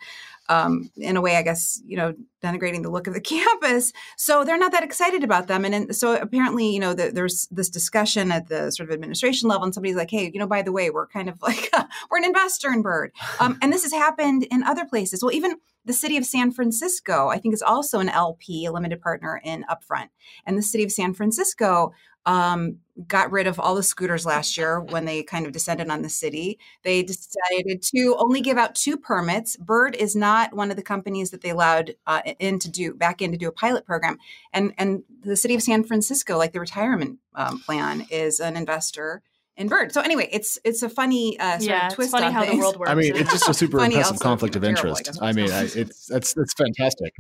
Speaker 2: um, in a way, I guess, you know, denigrating the look of the campus. So they're not that excited about them. And, so apparently, you know, the, there's this discussion at the sort of administration level, and somebody's like, "Hey, you know, by the way, we're kind of like we're an investor in Bird," um, and this has happened in other places. Well, even the city of San Francisco, I think, is also an LP, a limited partner in Upfront. And the city of San Francisco um, got rid of all the scooters last year when they kind of descended on the city. They decided to only give out two permits. Bird is not one of the companies that they allowed uh, in to do back in to do a pilot program. And and the city of San Francisco, like the retirement um, plan, is an investor in Bird. So anyway, it's it's a funny uh, sort
Speaker 3: yeah,
Speaker 2: of
Speaker 3: it's
Speaker 2: twist
Speaker 3: funny
Speaker 2: on
Speaker 3: how
Speaker 2: things.
Speaker 3: the world works.
Speaker 1: I mean, it's just a super impressive conflict of
Speaker 2: terrible, I
Speaker 1: interest. I, mean, I, it's that's that's fantastic.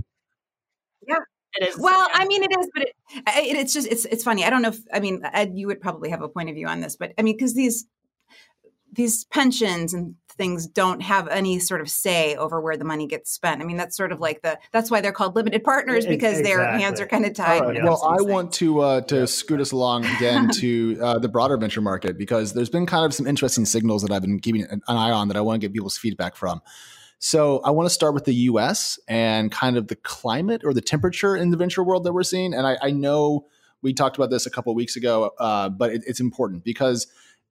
Speaker 3: It is.
Speaker 2: Well,
Speaker 3: yeah.
Speaker 2: I mean, it is, but it, it, it's just it's it's funny. I don't know if I mean Ed, you would probably have a point of view on this, but I mean, because these these pensions and things don't have any sort of say over where the money gets spent. I mean, that's sort of like the that's why they're called limited partners because their hands are kind of tied.
Speaker 4: Oh, yeah.
Speaker 1: Well, I
Speaker 2: these
Speaker 1: want to uh, to scoot us along again to uh, the broader venture market because there's been kind of some interesting signals that I've been keeping an an eye on that I want to get people's feedback from. So I want to start with the U.S. and kind of the climate or the temperature in the venture world that we're seeing. And I, I know we talked about this a couple of weeks ago, uh, but it, it's important because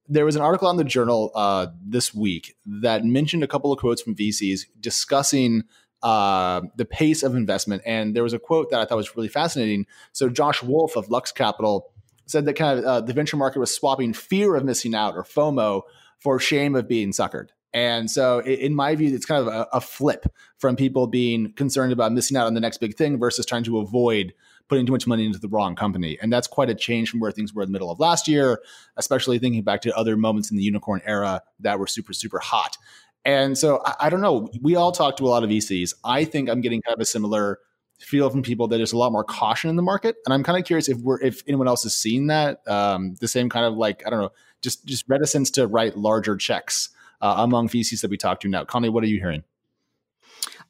Speaker 1: there was an article on the journal uh, this week that mentioned a couple of quotes from VCs discussing uh, the pace of investment. And there was a quote that I thought was really fascinating. So Josh Wolfe of Lux Capital said that kind of uh, the venture market was swapping fear of missing out or FOMO for shame of being suckered. And so, in my view, it's kind of a, a, flip from people being concerned about missing out on the next big thing versus trying to avoid putting too much money into the wrong company. And that's quite a change from where things were in the middle of last year, especially thinking back to other moments in the unicorn era that were super, super hot. And so, I, I don't know. We all talk to a lot of VCs. I think I'm getting kind of a similar feel from people that there's a lot more caution in the market. And I'm kind of curious if we're if anyone else has seen that um, the same kind of like I don't know just just reticence to write larger checks uh, among VCs that we talk to now. Connie, what are you hearing?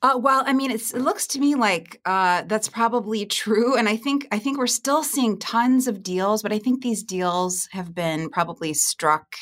Speaker 2: Uh, well, I mean, it looks to me like uh, that's probably true, and I think I think we're still seeing tons of deals, but I think these deals have been probably struck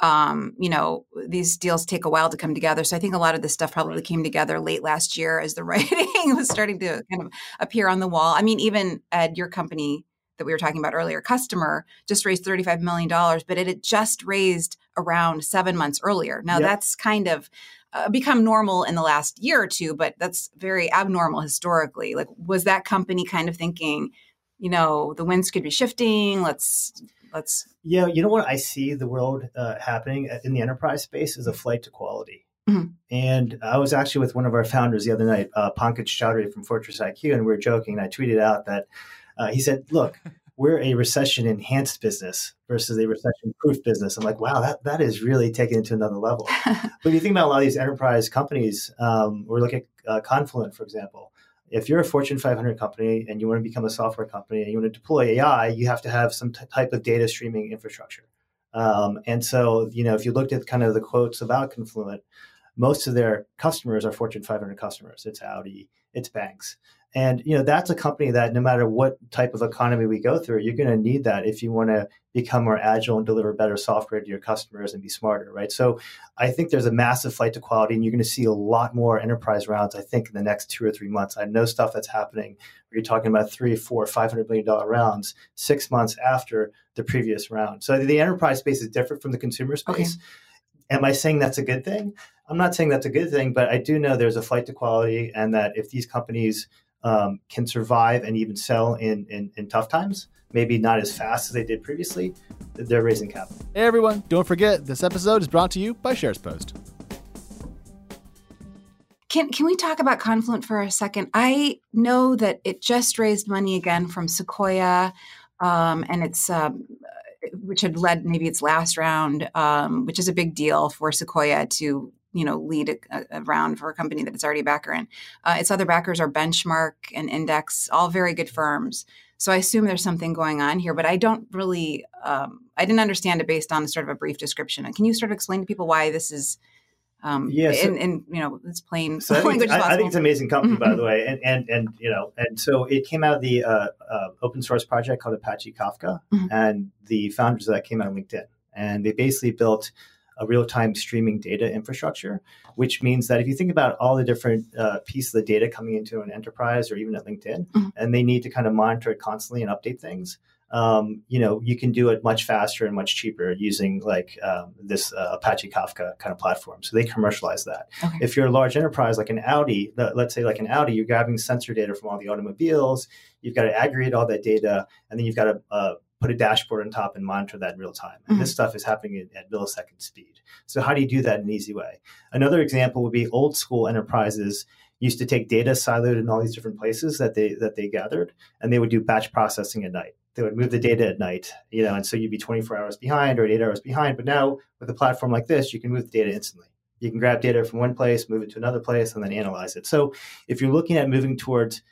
Speaker 2: um, you know, these deals take a while to come together. So I think a lot of this stuff probably came together late last year as the writing was starting to kind of appear on the wall. I mean, even at your company that we were talking about earlier, Kustomer just raised $35 million, but it had just raised around seven months earlier. Now yep. that's kind of uh, become normal in the last year or two, but that's very abnormal historically. Like, was that company kind of thinking, you know, the winds could be shifting. Let's let's.
Speaker 4: Yeah, you know what I see the world uh, happening in the enterprise space is a flight to quality. Mm-hmm. And I was actually with one of our founders the other night, uh, Pankaj Chowdhry from Fortress IQ, and we were joking. And I tweeted out that uh, he said, "Look, we're a recession enhanced business versus a recession proof business." I'm like, "Wow, that that is really taken it to another level." but you think about a lot of these enterprise companies, um, or look at uh, Confluent, for example if you're a Fortune 500 company and you want to become a software company and you want to deploy AI, you have to have some t- type of data streaming infrastructure. Um, and so, you know, if you looked at kind of the quotes about Confluent, most of their customers are Fortune 500 customers. It's Audi, it's banks. And you know that's a company that no matter what type of economy we go through, you're going to need that if you want to become more agile and deliver better software to your customers and be smarter, right? So I think there's a massive flight to quality, and you're going to see a lot more enterprise rounds. I think in the next two or three months, I know stuff that's happening. Where you're talking about three, four, five hundred million dollar rounds six months after the previous round. So the enterprise space is different from the consumer space. Okay. Am I saying that's a good thing? I'm not saying that's a good thing, but I do know there's a flight to quality, and that if these companies um, can survive and even sell in, in, in tough times, maybe not as fast as they did previously, they're raising capital.
Speaker 1: Hey everyone, don't forget this episode is brought to you by SharesPost.
Speaker 2: Can, can we talk about Confluent for a second? I know that it just raised money again from Sequoia, um, and it's um, which had led maybe its last round, um, which is a big deal for Sequoia to you know lead a, a, round for a company that it's already a backer in. Uh, its other backers are Benchmark and Index, all very good firms. So I assume there's something going on here, but I don't really, um, I didn't understand it based on sort of a brief description. Can you sort of explain to people why this is? Um, yeah, so, in, in, you know, it's plain
Speaker 4: so language. I think, I, I think, it's an amazing company, by the way, and and and you know, and so it came out of the uh, uh, open source project called Apache Kafka, mm-hmm. and the founders of that came out of LinkedIn, and they basically built a real time streaming data infrastructure, which means that if you think about all the different uh, pieces of the data coming into an enterprise or even at LinkedIn, mm-hmm. and they need to kind of monitor it constantly and update things. Um, you know, you can do it much faster and much cheaper using like um, this uh, Apache Kafka kind of platform. So they commercialize that. Okay. If you're a large enterprise like an Audi, let's say like an Audi, you're grabbing sensor data from all the automobiles. You've got to aggregate all that data, and then you've got to uh, put a dashboard on top and monitor that in real time. And mm-hmm. this stuff is happening at, at, millisecond speed. So how do you do that in an easy way? Another example would be old school enterprises used to take data siloed in all these different places that they that they gathered, and they would do batch processing at night. They would move the data at night, you know, and so you'd be 24 hours behind or eight hours behind. But now with a platform like this, you can move the data instantly. You can grab data from one place, move it to another place, and then analyze it. So if you're looking at moving towards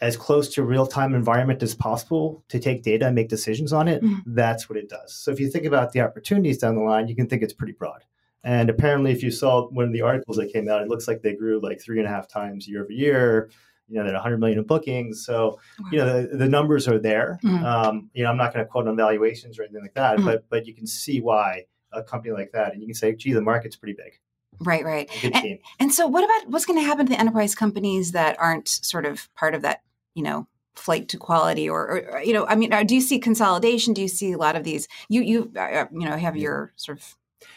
Speaker 4: as close to real time environment as possible to take data and make decisions on it, mm-hmm. that's what it does. So if you think about the opportunities down the line, you can think it's pretty broad. And apparently, if you saw one of the articles that came out, it looks like they grew like three and a half times year over year. You know, they're 100 million in bookings. So, wow. you know, the, the, numbers are there. Mm-hmm. Um, you know, I'm not going to quote on valuations or anything like that, mm-hmm. but but you can see why a company like that, and you can say, gee, the market's pretty big.
Speaker 2: Right, right. And, and, so, what about what's going to happen to the enterprise companies that aren't sort of part of that, you know, flight to quality, or, or you know, I mean, uh, do you see consolidation? Do you see a lot of these? You, you, uh, uh you know, have your sort of.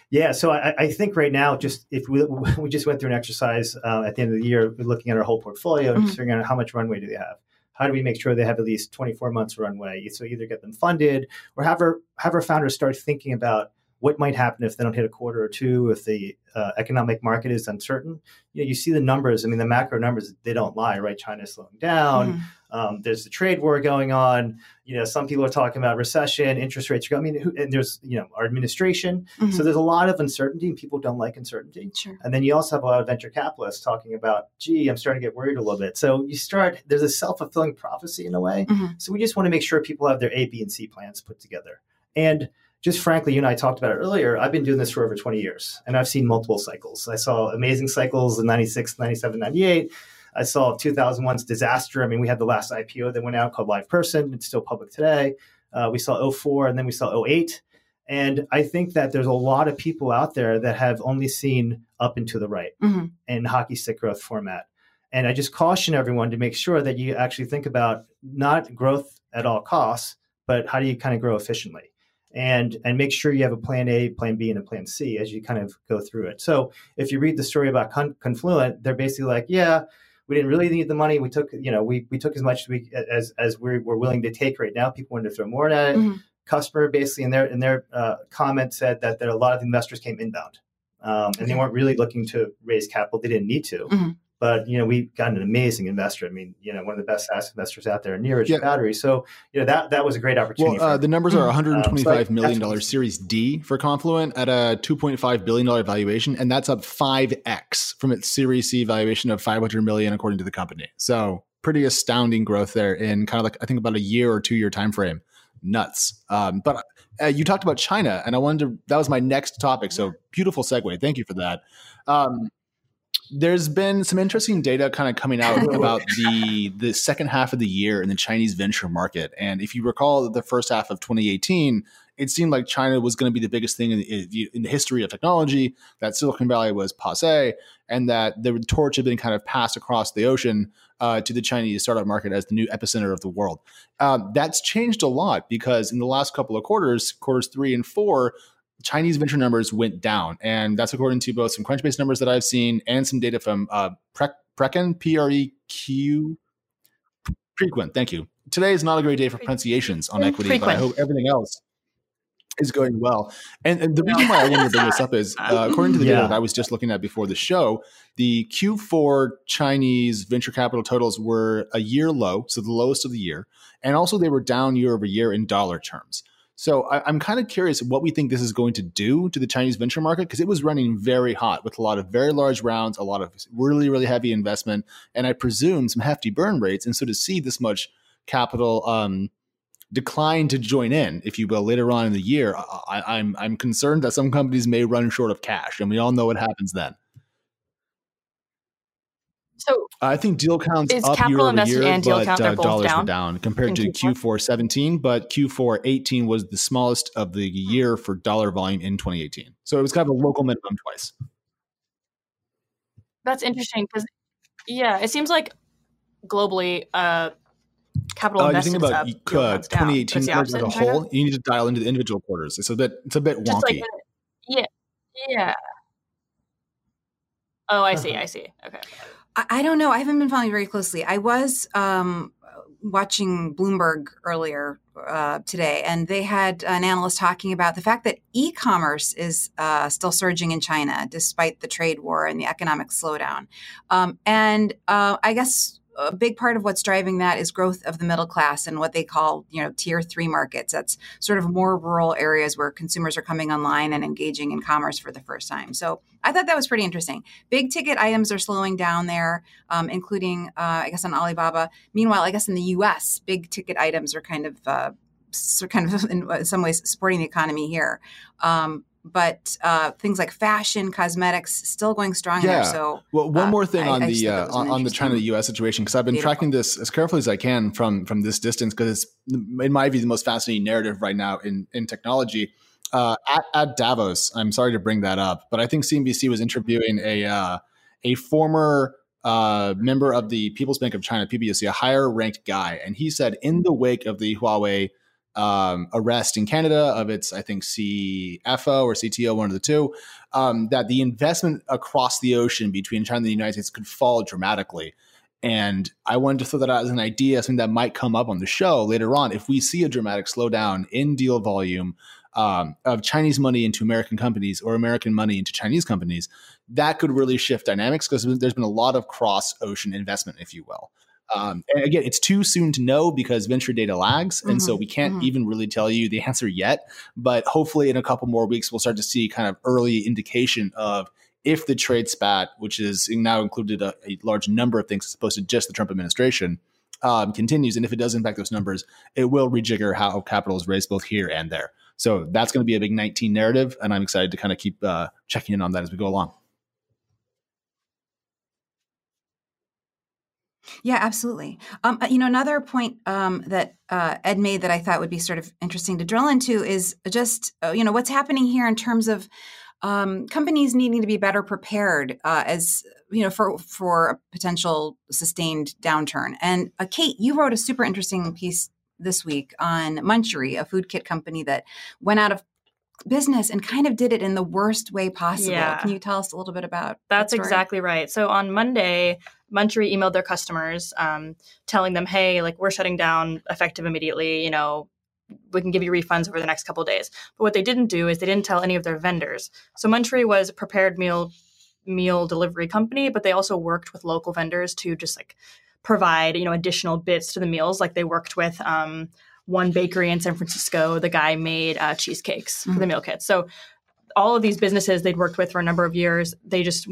Speaker 4: Yeah, so I, I, think right now, just if we we just went through an exercise uh, at the end of the year, looking at our whole portfolio and mm-hmm. figuring out how much runway do they have how do we make sure they have at least 24 months runway so either get them funded or have our have our founders start thinking about what might happen if they don't hit a quarter or two, if the uh, economic market is uncertain. You know, you see the numbers. I mean, the macro numbers they don't lie, right? China's slowing down. Mm-hmm. Um, there's the trade war going on. You know, some people are talking about recession, interest rates are going. I mean, who, and there's you know our administration. Mm-hmm. So there's a lot of uncertainty, and people don't like uncertainty.
Speaker 2: Sure.
Speaker 4: And then you also have a lot of venture capitalists talking about, gee, I'm starting to get worried a little bit. So you start there's a self fulfilling prophecy in a way. Mm-hmm. So we just want to make sure people have their A, B, and C plans put together. And just frankly, you and I talked about it earlier. I've been doing this for over 20 years and I've seen multiple cycles. I saw amazing cycles in 96, 97, 98. I saw 2001's disaster. I mean, we had the last IPO that went out called LivePerson. It's still public today. Uh, we saw 04 and then we saw 08. And I think that there's a lot of people out there that have only seen up and to the right mm-hmm. in hockey stick growth format. And I just caution everyone to make sure that you actually think about not growth at all costs, but how do you kind of grow efficiently? And and make sure you have a plan A, plan B, and a plan C as you kind of go through it. So if you read the story about Con- Confluent, they're basically like, yeah, we didn't really need the money. We took, you know, we we took as much as we as as we we're willing to take right now. People wanted to throw more at it. Mm-hmm. Kustomer basically in their in their uh, comment said that there a lot of investors came inbound, um, and they weren't really looking to raise capital. They didn't need to. Mm-hmm. But you know, we got an amazing investor. I mean, you know, one of the best SaaS investors out there, Neeraj yeah. Battery. So, you know, that that was a great opportunity.
Speaker 1: Well, uh, the numbers are 125 um, million dollar Series D for Confluent at a 2.5 billion dollar valuation, and that's up 5x from its Series C valuation of 500 million, according to the company. So, pretty astounding growth there in kind of like I think about a year or two year time frame. Nuts. Um, but uh, you talked about China, and I wanted to. That was my next topic. So beautiful segue. Thank you for that. Um, there's been some interesting data kind of coming out about the the second half of the year in the Chinese venture market. And if you recall the first half of 2018, it seemed like China was going to be the biggest thing in the, in the history of technology, that Silicon Valley was passe, and that the torch had been kind of passed across the ocean uh, to the Chinese startup market as the new epicenter of the world. Uh, that's changed a lot because in the last couple of quarters, quarters three and four, Chinese venture numbers went down, and that's according to both some Crunchbase numbers that I've seen and some data from uh, Pre- Preqin, P R E Q, Preqin. Thank you. Today is not a great day for pronunciations on equity, Preqin. but I hope everything else is going well. And, and the reason why I wanted to bring this up is, uh, according to the yeah. data that I was just looking at before the show, the Q4 Chinese venture capital totals were a year low, so the lowest of the year, and also they were down year over year in dollar terms. So I, am kind of curious what we think this is going to do to the Chinese venture market because it was running very hot with a lot of very large rounds, a lot of really, really heavy investment, and I presume some hefty burn rates. And so to see this much capital um, decline to join in, if you will, later on in the year, I, I'm I'm concerned that some companies may run short of cash, and we all know what happens then.
Speaker 3: So
Speaker 1: I think deal counts is up capital year over year, and deal but count, uh, dollars down were down compared to Q4? Q4 17, but Q4 18 was the smallest of the hmm. year for dollar volume in 2018. So it was kind of a local minimum twice.
Speaker 3: That's interesting because, yeah, it seems like globally, uh, capital uh, investment
Speaker 1: you think about uh, 2018 as a whole, you need to dial into the individual quarters. It's a bit, it's a bit Just wonky. Like,
Speaker 3: yeah, yeah. Oh, I see. I see. Okay.
Speaker 2: I, don't know. I haven't been following very closely. I was um, watching Bloomberg earlier uh, today, and they had an analyst talking about the fact that e-commerce is uh, still surging in China despite the trade war and the economic slowdown. Um, and uh, I guess a big part of what's driving that is growth of the middle class and what they call you know tier three markets. That's sort of more rural areas where consumers are coming online and engaging in commerce for the first time. So i thought that was pretty interesting. Big ticket items are slowing down there um, including uh, i guess on alibaba. Meanwhile i guess in the us big ticket items are kind of uh, kind of in some ways supporting the economy here. Um, but uh, things like fashion, cosmetics, still going strong yeah. there. So,
Speaker 1: well, one uh, more thing I, on I the uh, on, the China U.S. situation because I've been Beautiful. tracking this as carefully as I can from from this distance because it's in my view the most fascinating narrative right now in in technology. Uh, at, at, Davos, I'm sorry to bring that up, but I think CNBC was interviewing a uh, a former uh, member of the People's Bank of China, PBOC, a higher ranked guy, and he said in the wake of the Huawei um, arrest in Canada of its, I think, CFO or CTO, one of the two, um, that the investment across the ocean between China and the United States could fall dramatically. And I wanted to throw that out as an idea, something that might come up on the show later on. If we see a dramatic slowdown in deal volume, um, of Chinese money into American companies or American money into Chinese companies, that could really shift dynamics because there's been a lot of cross ocean investment, if you will. Um, and again, it's too soon to know because venture data lags, and mm-hmm. so we can't mm-hmm. even really tell you the answer yet. But hopefully, in a couple more weeks, we'll start to see kind of early indication of if the trade spat, which is now included a, a large number of things as opposed to just the Trump administration, um, continues, and if it does impact those numbers, it will rejigger how capital is raised both here and there. So that's going to be a big 19 narrative, and I'm excited to kind of keep uh, checking in on that as we go along.
Speaker 2: Yeah, absolutely. Um, uh, you know, another point um, that uh, Ed made that I thought would be sort of interesting to drill into is just uh, you know what's happening here in terms of um, companies needing to be better prepared uh, as you know for for a potential sustained downturn. And uh, Kate, you wrote a super interesting piece this week on Munchery, a food kit company that went out of business and kind of did it in the worst way possible. Yeah. Can you tell us a little bit about that?
Speaker 3: That's
Speaker 2: that
Speaker 3: exactly right. So on Monday, Munchery emailed their customers um, telling them, hey, like we're shutting down effective immediately, you know, we can give you refunds over the next couple days. But what they didn't do is they didn't tell any of their vendors. So Munchery was a prepared meal meal delivery company, but they also worked with local vendors to just like provide, you know, additional bits to the meals. Like they worked with um, one bakery in San Francisco. The guy made uh, cheesecakes mm-hmm. for the mm-hmm. meal kits. So all of these businesses they'd worked with for a number of years, they just,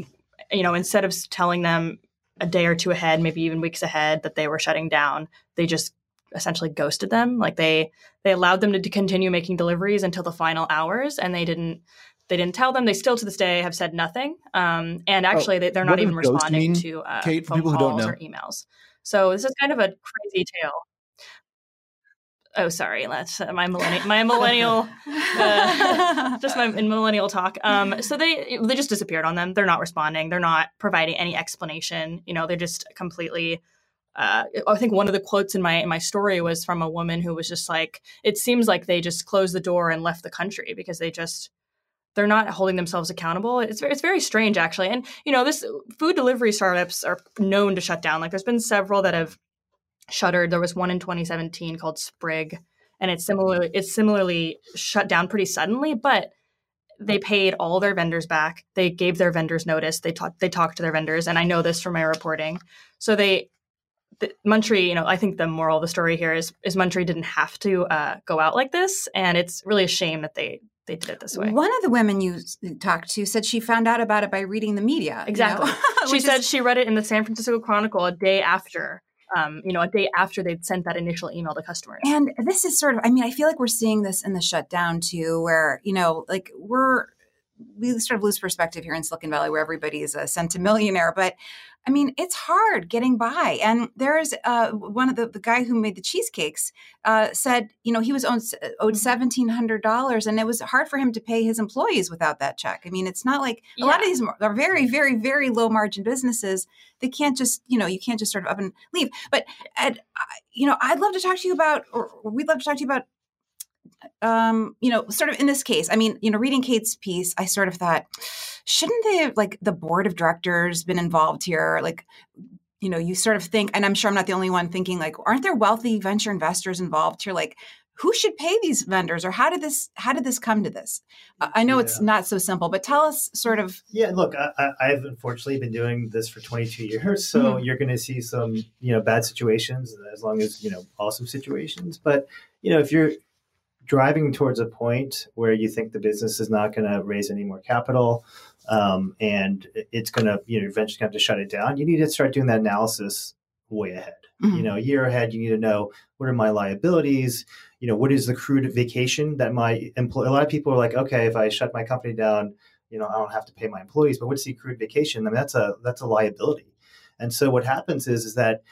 Speaker 3: you know, instead of telling them a day or two ahead, maybe even weeks ahead that they were shutting down, they just essentially ghosted them. Like they they allowed them to continue making deliveries until the final hours, and they didn't they didn't tell them. They still to this day have said nothing. Um, and oh, actually, oh, they, are not even responding to uh, Kate, phone calls or emails. So this is kind of a crazy tale. Oh, sorry, that's uh, my millennial, my millennial, uh, just my millennial talk. Um, so they they just disappeared on them. They're not responding. They're not providing any explanation. You know, they're just completely. Uh, I think one of the quotes in my in my story was from a woman who was just like, "It seems like they just closed the door and left the country because they just they're not holding themselves accountable. It's it's very strange actually. And you know, this food delivery startups are known to shut down. Like there's been several that have shuttered. There was one in 2017 called Sprig, and it's similarly it's similarly shut down pretty suddenly, but they paid all their vendors back. They gave their vendors notice. They talked they talked to their vendors, and I know this from my reporting. So they the, Munchery, you know, I think the moral of the story here is is Munchery didn't have to uh, go out like this, and it's really a shame that they they did it this way.
Speaker 2: One of the women you talked to said she found out about it by reading the media.
Speaker 3: Exactly. You know? she said is, she read it in the San Francisco Chronicle a day after um, you know, a day after they'd sent that initial email to customers.
Speaker 2: And this is sort of, I mean, I feel like we're seeing this in the shutdown too, where, you know, like we're, we sort of lose perspective here in Silicon Valley where everybody is a centimillionaire. But I mean, it's hard getting by. And there's uh, one of the, the guy who made the cheesecakes uh, said, you know, he was owed, owed $1,700 mm-hmm. and it was hard for him to pay his employees without that check. I mean, it's not like a yeah. lot of these are very, very, very low margin businesses. They can't just, you know, you can't just sort of up and leave. But, Ed, you know, I'd love to talk to you about, or we'd love to talk to you about um, you know, sort of in this case, I mean, you know, reading Kate's piece, I sort of thought, shouldn't they like the board of directors been involved here? Like, you know, you sort of think, and I'm sure I'm not the only one thinking, like, aren't there wealthy venture investors involved here? Like, who should pay these vendors, or how did this how did this come to this? I know yeah. it's not so simple, but tell us sort of.
Speaker 4: Yeah, look, I, have unfortunately been doing this for 22 years, so mm-hmm. you're going to see some you know bad situations as long as you know awesome situations. But you know, if you're driving towards a point where you think the business is not going to raise any more capital um, and it's going to you know eventually have to shut it down you need to start doing that analysis way ahead. Mm-hmm. you know a year ahead you need to know what are my liabilities? You know what is the accrued vacation that my employee a lot of people are like okay if i shut my company down you know i don't have to pay my employees but what's the accrued vacation? I mean that's a that's a liability. And so what happens is is that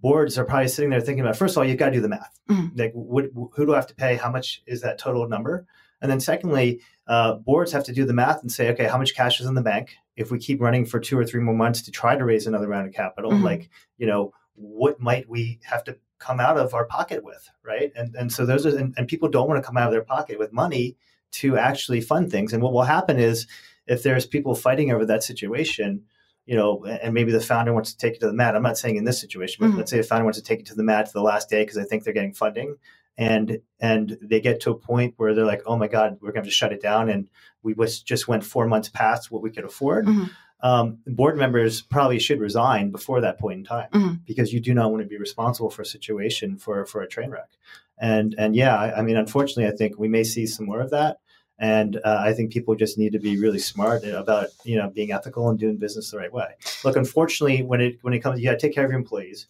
Speaker 4: boards are probably sitting there thinking about first of all you've got to do the math. Mm-hmm. like what, who do i have to pay? How much is that total number? And then secondly uh, boards have to do the math and say okay how much cash is in the bank? If we keep running for two or three more months to try to raise another round of capital mm-hmm. like you know what might we have to come out of our pocket with right? And and so those are and, and people don't want to come out of their pocket with money to actually fund things. And what will happen is if there's people fighting over that situation you know, and maybe the founder wants to take it to the mat. I'm not saying in this situation, but mm-hmm. let's say the founder wants to take it to the mat to the last day because I think they're getting funding, and and they get to a point where they're like, oh my god, we're going to have to shut it down, and we was, just went four months past what we could afford.
Speaker 2: Mhm.
Speaker 4: Um, board members probably should resign before that point in time
Speaker 2: Mhm.
Speaker 4: because you do not want to be responsible for a situation for for a train wreck. And and yeah, I, I mean, unfortunately, I think we may see some more of that. And uh, I think people just need to be really smart about you know being ethical and doing business the right way. Look, unfortunately, when it when it comes, you got to take care of your employees.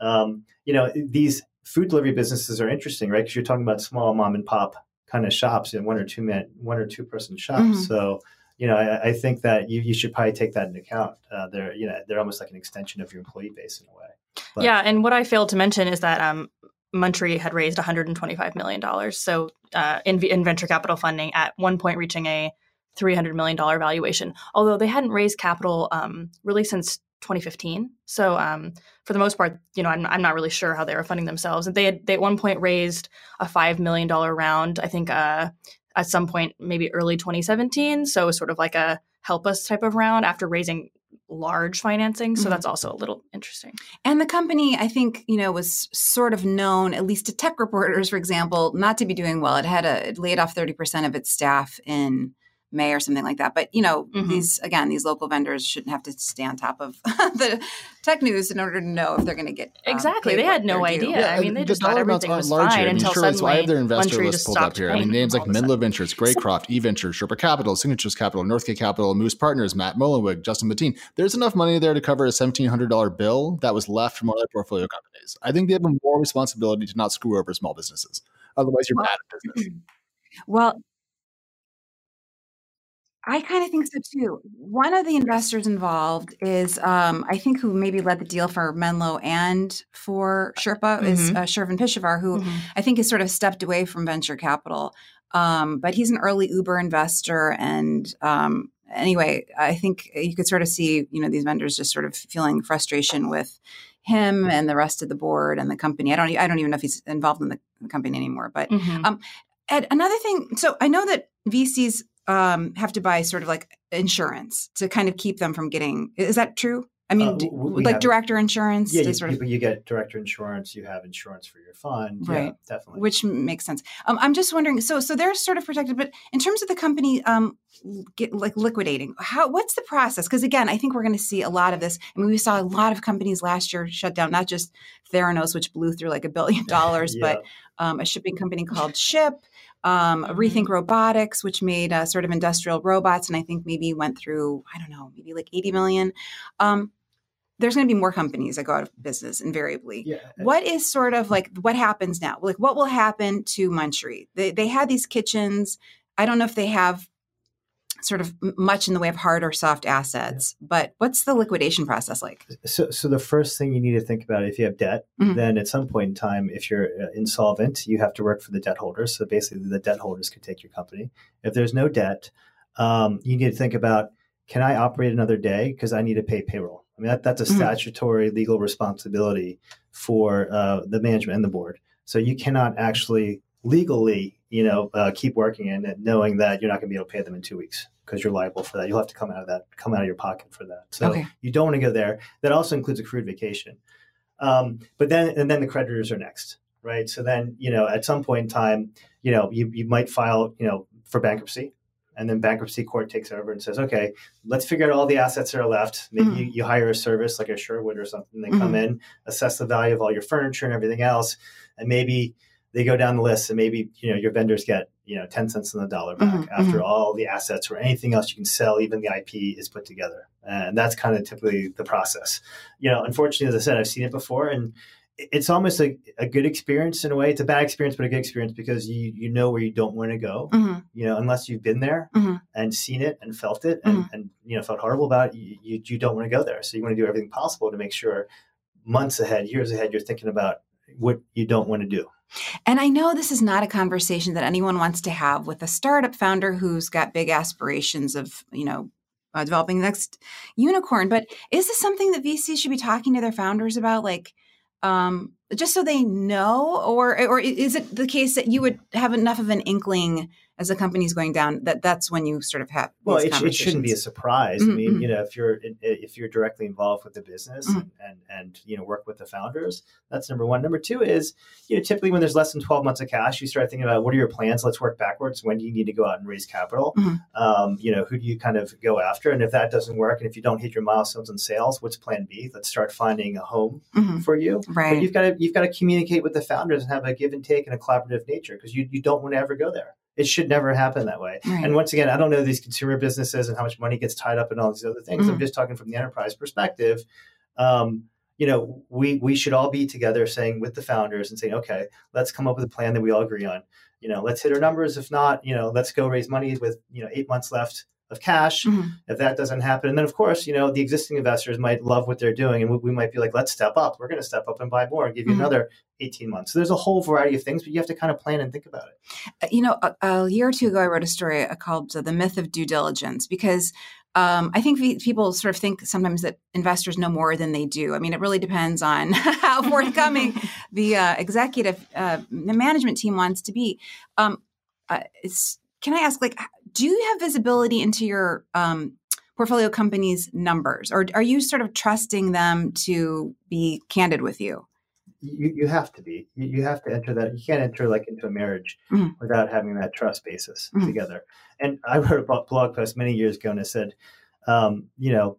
Speaker 4: Um, you know, these food delivery businesses are interesting, right? Because you're talking about small mom and pop kind of shops and one or two man, one or two person shops.
Speaker 2: Mhm.
Speaker 4: So, you know, I, I think that you, you should probably take that into account. Uh, they're, you know, they're almost like an extension of your employee base in a way. But-
Speaker 3: yeah, and what I failed to mention is that um, Munchery had raised 125 million dollars, so uh, in, in venture capital funding at one point reaching a 300 million dollar valuation. Although they hadn't raised capital um, really since 2015, so um, for the most part, you know, I'm, I'm not really sure how they were funding themselves. And they had they at one point raised a five million dollar round, I think, uh, at some point maybe early 2017. So sort of like a help us type of round after raising large financing. So
Speaker 2: Mhm.
Speaker 3: that's also a little interesting.
Speaker 2: And the company, I think, you know, was sort of known, at least to tech reporters, for example, not to be doing well. It had a it laid off thirty percent of its staff in May or something like that. But you know,
Speaker 3: Mhm.
Speaker 2: these again, these local vendors shouldn't have to stay on top of the tech news in order to know if they're going to get um,
Speaker 3: Exactly.
Speaker 2: paid
Speaker 3: They had no idea. Yeah, I mean, they
Speaker 1: the
Speaker 3: just thought
Speaker 1: dollar amounts
Speaker 3: everything
Speaker 1: aren't
Speaker 3: was
Speaker 1: larger.
Speaker 3: fine
Speaker 1: I mean,
Speaker 3: until
Speaker 1: sure, so I have their
Speaker 3: suddenly
Speaker 1: investor list
Speaker 3: just
Speaker 1: pulled up
Speaker 3: stopped
Speaker 1: here. I mean, names like
Speaker 3: all of a
Speaker 1: Menlo Ventures, Greycroft, eVentures, Sherpa Capital, Signature Capital, Northgate Capital, Moose Partners, Matt Mullenweg, Justin Mateen. There's enough money there to cover a $1,700 bill that was left from other portfolio companies. I think they have a more responsibility to not screw over small businesses. Otherwise, you're
Speaker 2: Well-
Speaker 1: bad at business.
Speaker 2: Well, I kind of think so too. One of the investors involved is, um, I think, who maybe led the deal for Menlo and for Sherpa is
Speaker 3: Mhm.
Speaker 2: uh, Shervin Pishevar, who
Speaker 3: Mhm.
Speaker 2: I think has sort of stepped away from venture capital. Um, but he's an early Uber investor, and um, anyway, I think you could sort of see, you know, these vendors just sort of feeling frustration with him and the rest of the board and the company. I don't, I don't even know if he's involved in the, company anymore, but
Speaker 3: Mhm.
Speaker 2: Ed, another thing. So I know that VCs um, have to buy sort of like insurance to kind of keep them from getting. Is that true? I mean,
Speaker 4: Uh,
Speaker 2: like
Speaker 4: have-
Speaker 2: director insurance,
Speaker 4: Yeah, you,
Speaker 2: sort of,
Speaker 4: you, get director insurance. You have insurance for your fund. Yeah,
Speaker 2: Right.
Speaker 4: definitely.
Speaker 2: which makes sense. Um, I'm just wondering. So, so they're sort of protected, but in terms of the company, um, get like liquidating, how what's the process? Because again, I think we're going to see a lot of this. I mean, we saw a lot of companies last year shut down, not just Theranos, which blew through like a billion dollars,
Speaker 4: Yeah.
Speaker 2: but um, a shipping company called Shyp, um, Rethink Robotics, which made uh, sort of industrial robots, and I think maybe went through I don't know, maybe like eighty million. Um, there's going to be more companies that go out of business invariably.
Speaker 4: yeah.
Speaker 2: What is sort of like what happens now? Like what will happen to Munchery? They they had these kitchens. I don't know if they have sort of much in the way of hard or soft assets, but what's the liquidation process like?
Speaker 4: So, so the first thing you need to think about if you have debt,
Speaker 2: Mhm.
Speaker 4: then at some point in time, if you're uh, insolvent, you have to work for the debt holders. So basically, the debt holders could take your company. If there's no debt, um, you need to think about: Can I operate another day because I need to pay payroll? I mean, that, that's a
Speaker 2: Mhm.
Speaker 4: statutory legal responsibility for uh, the management and the board. So you cannot actually legally, you know, uh, keep working in it knowing that you're not going to be able to pay them in two weeks because you're liable for that. You'll have to come out of that, come out of your pocket for that. So
Speaker 2: Okay.
Speaker 4: you don't want to go there. That also includes accrued vacation. Um, but then, and then the creditors are next, right? So then, you know, at some point in time, you know, you, you might file, you know, for bankruptcy. And then bankruptcy court takes over and says, okay, let's figure out all the assets that are left. Maybe
Speaker 2: Mhm.
Speaker 4: you, you hire a service like a Sherwood or something. They come in, assess the value of all your furniture and everything else. And maybe they go down the list and maybe, you know, your vendors get, you know, 10 cents on the dollar back
Speaker 2: Mhm,
Speaker 4: after all the assets or anything else you can sell, even the IP is put together. And that's kind of typically the process. You know, unfortunately, as I said, I've seen it before and it's almost like a good experience in a way. It's a bad experience, but a good experience because you you know where you don't want to go.
Speaker 2: Mhm.
Speaker 4: You know, unless you've been there
Speaker 2: Mhm.
Speaker 4: and seen it and felt it and, and you know felt horrible about it, you, you you don't want to go there. So you want to do everything possible to make sure months ahead, years ahead, you're thinking about what you don't want to do.
Speaker 2: And I know this is not a conversation that anyone wants to have with a startup founder who's got big aspirations of, you know, uh, developing the next unicorn. But is this something that VCs should be talking to their founders about? Like, um, just so they know, or or is it the case that you would have enough of an inkling as the company's going down that that's when you sort of have
Speaker 4: well it, it, shouldn't be a surprise mm-hmm. i mean mm-hmm. you know if you're if you're directly involved with the business mm-hmm. and, and, and you know work with the founders that's number one number two is you know typically when there's less than 12 months of cash you start thinking about what are your plans let's work backwards when do you need to go out and raise capital mm-hmm. um, you know who do you kind of go after and if that doesn't work and if you don't hit your milestones in sales what's plan b let's start finding a home mm-hmm. for you
Speaker 2: right
Speaker 4: but you've got to you've got to communicate with the founders and have a give and take and a collaborative nature because you, you don't want to ever go there it should never happen that way. Right. And once again, I don't know these consumer businesses and how much money gets tied up in all these other things. Mm-hmm. I'm just talking from the enterprise perspective. Um, you know, we we should all be together saying with the founders and saying, okay, let's come up with a plan that we all agree on. You know, let's hit our numbers. If not, you know, let's go raise money with you know eight months left of cash. Mm-hmm. If that doesn't happen, and then of course, you know, the existing investors might love what they're doing, and we, we might be like, let's step up. We're going to step up and buy more, and give you mm-hmm. another 18 months. So there's a whole variety of things, but you have to kind of plan and think about it.
Speaker 2: Uh, you know, a, a year or two ago, I wrote a story uh, called uh, "The Myth of Due Diligence" because. Um, I think people sort of think sometimes that investors know more than they do. I mean, it really depends on how forthcoming the uh, executive, uh, the management team wants to be. Um, uh, can I ask, like, do you have visibility into your um, portfolio companies' numbers, or are you sort of trusting them to be candid with you?
Speaker 4: You, you have to be. You, have to enter that. You can't enter like into a marriage mm-hmm. without having that trust basis mm-hmm. together. And I wrote a blog post many years ago and I said, um, you know,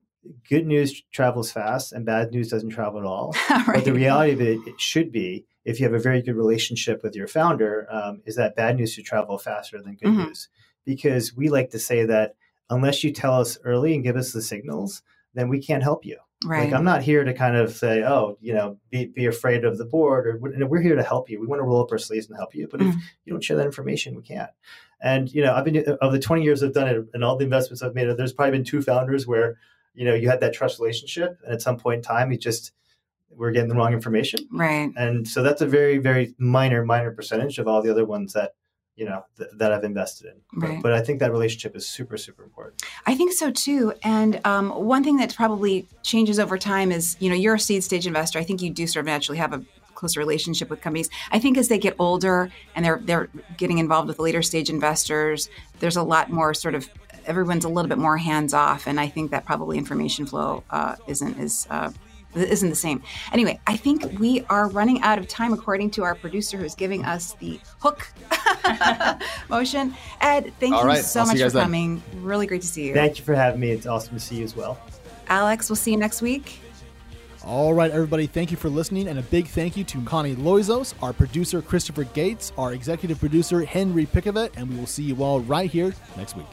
Speaker 4: good news travels fast and bad news doesn't travel at all. right. But the reality of it, it should be if you have a very good relationship with your founder, um, is that bad news should travel faster than good mm-hmm. news because we like to say that unless you tell us early and give us the signals, then we can't help you.
Speaker 2: Right.
Speaker 4: Like I'm not here to kind of say, oh, you know, be, be afraid of the board, or we're here to help you. We want to roll up our sleeves and help you. But mm if you don't share that information, we can't. And you know, I've been of the 20 years I've done it, and all the investments I've made, there's probably been two founders where you know you had that trust relationship, and at some point in time, you just we're getting the wrong information.
Speaker 2: Right.
Speaker 4: And so that's a very very minor minor percentage of all the other ones that you know th- that I've invested in. Right. But, but, I think that relationship is super super important.
Speaker 2: I think so too. And um, one thing that probably changes over time is you know you're a seed stage investor. I think you do sort of naturally have a closer relationship with companies. I think as they get older and they're they're getting involved with later stage investors, there's a lot more sort of everyone's a little bit more hands off, and I think that probably information flow uh, isn't as uh, isn't the same. Anyway, I think we are running out of time according to our producer who's giving us the hook motion. Ed, thank All you right. so I'll much you for then. coming. Really great to see you.
Speaker 4: Thank you for having me. It's awesome to see you as well.
Speaker 2: Alex, we'll see you next week.
Speaker 1: All right, everybody, thank you for listening, and a big thank you to Connie Loizos, our producer Christopher Gates, our executive producer Henry Pickavet, and we will see you all right here next week.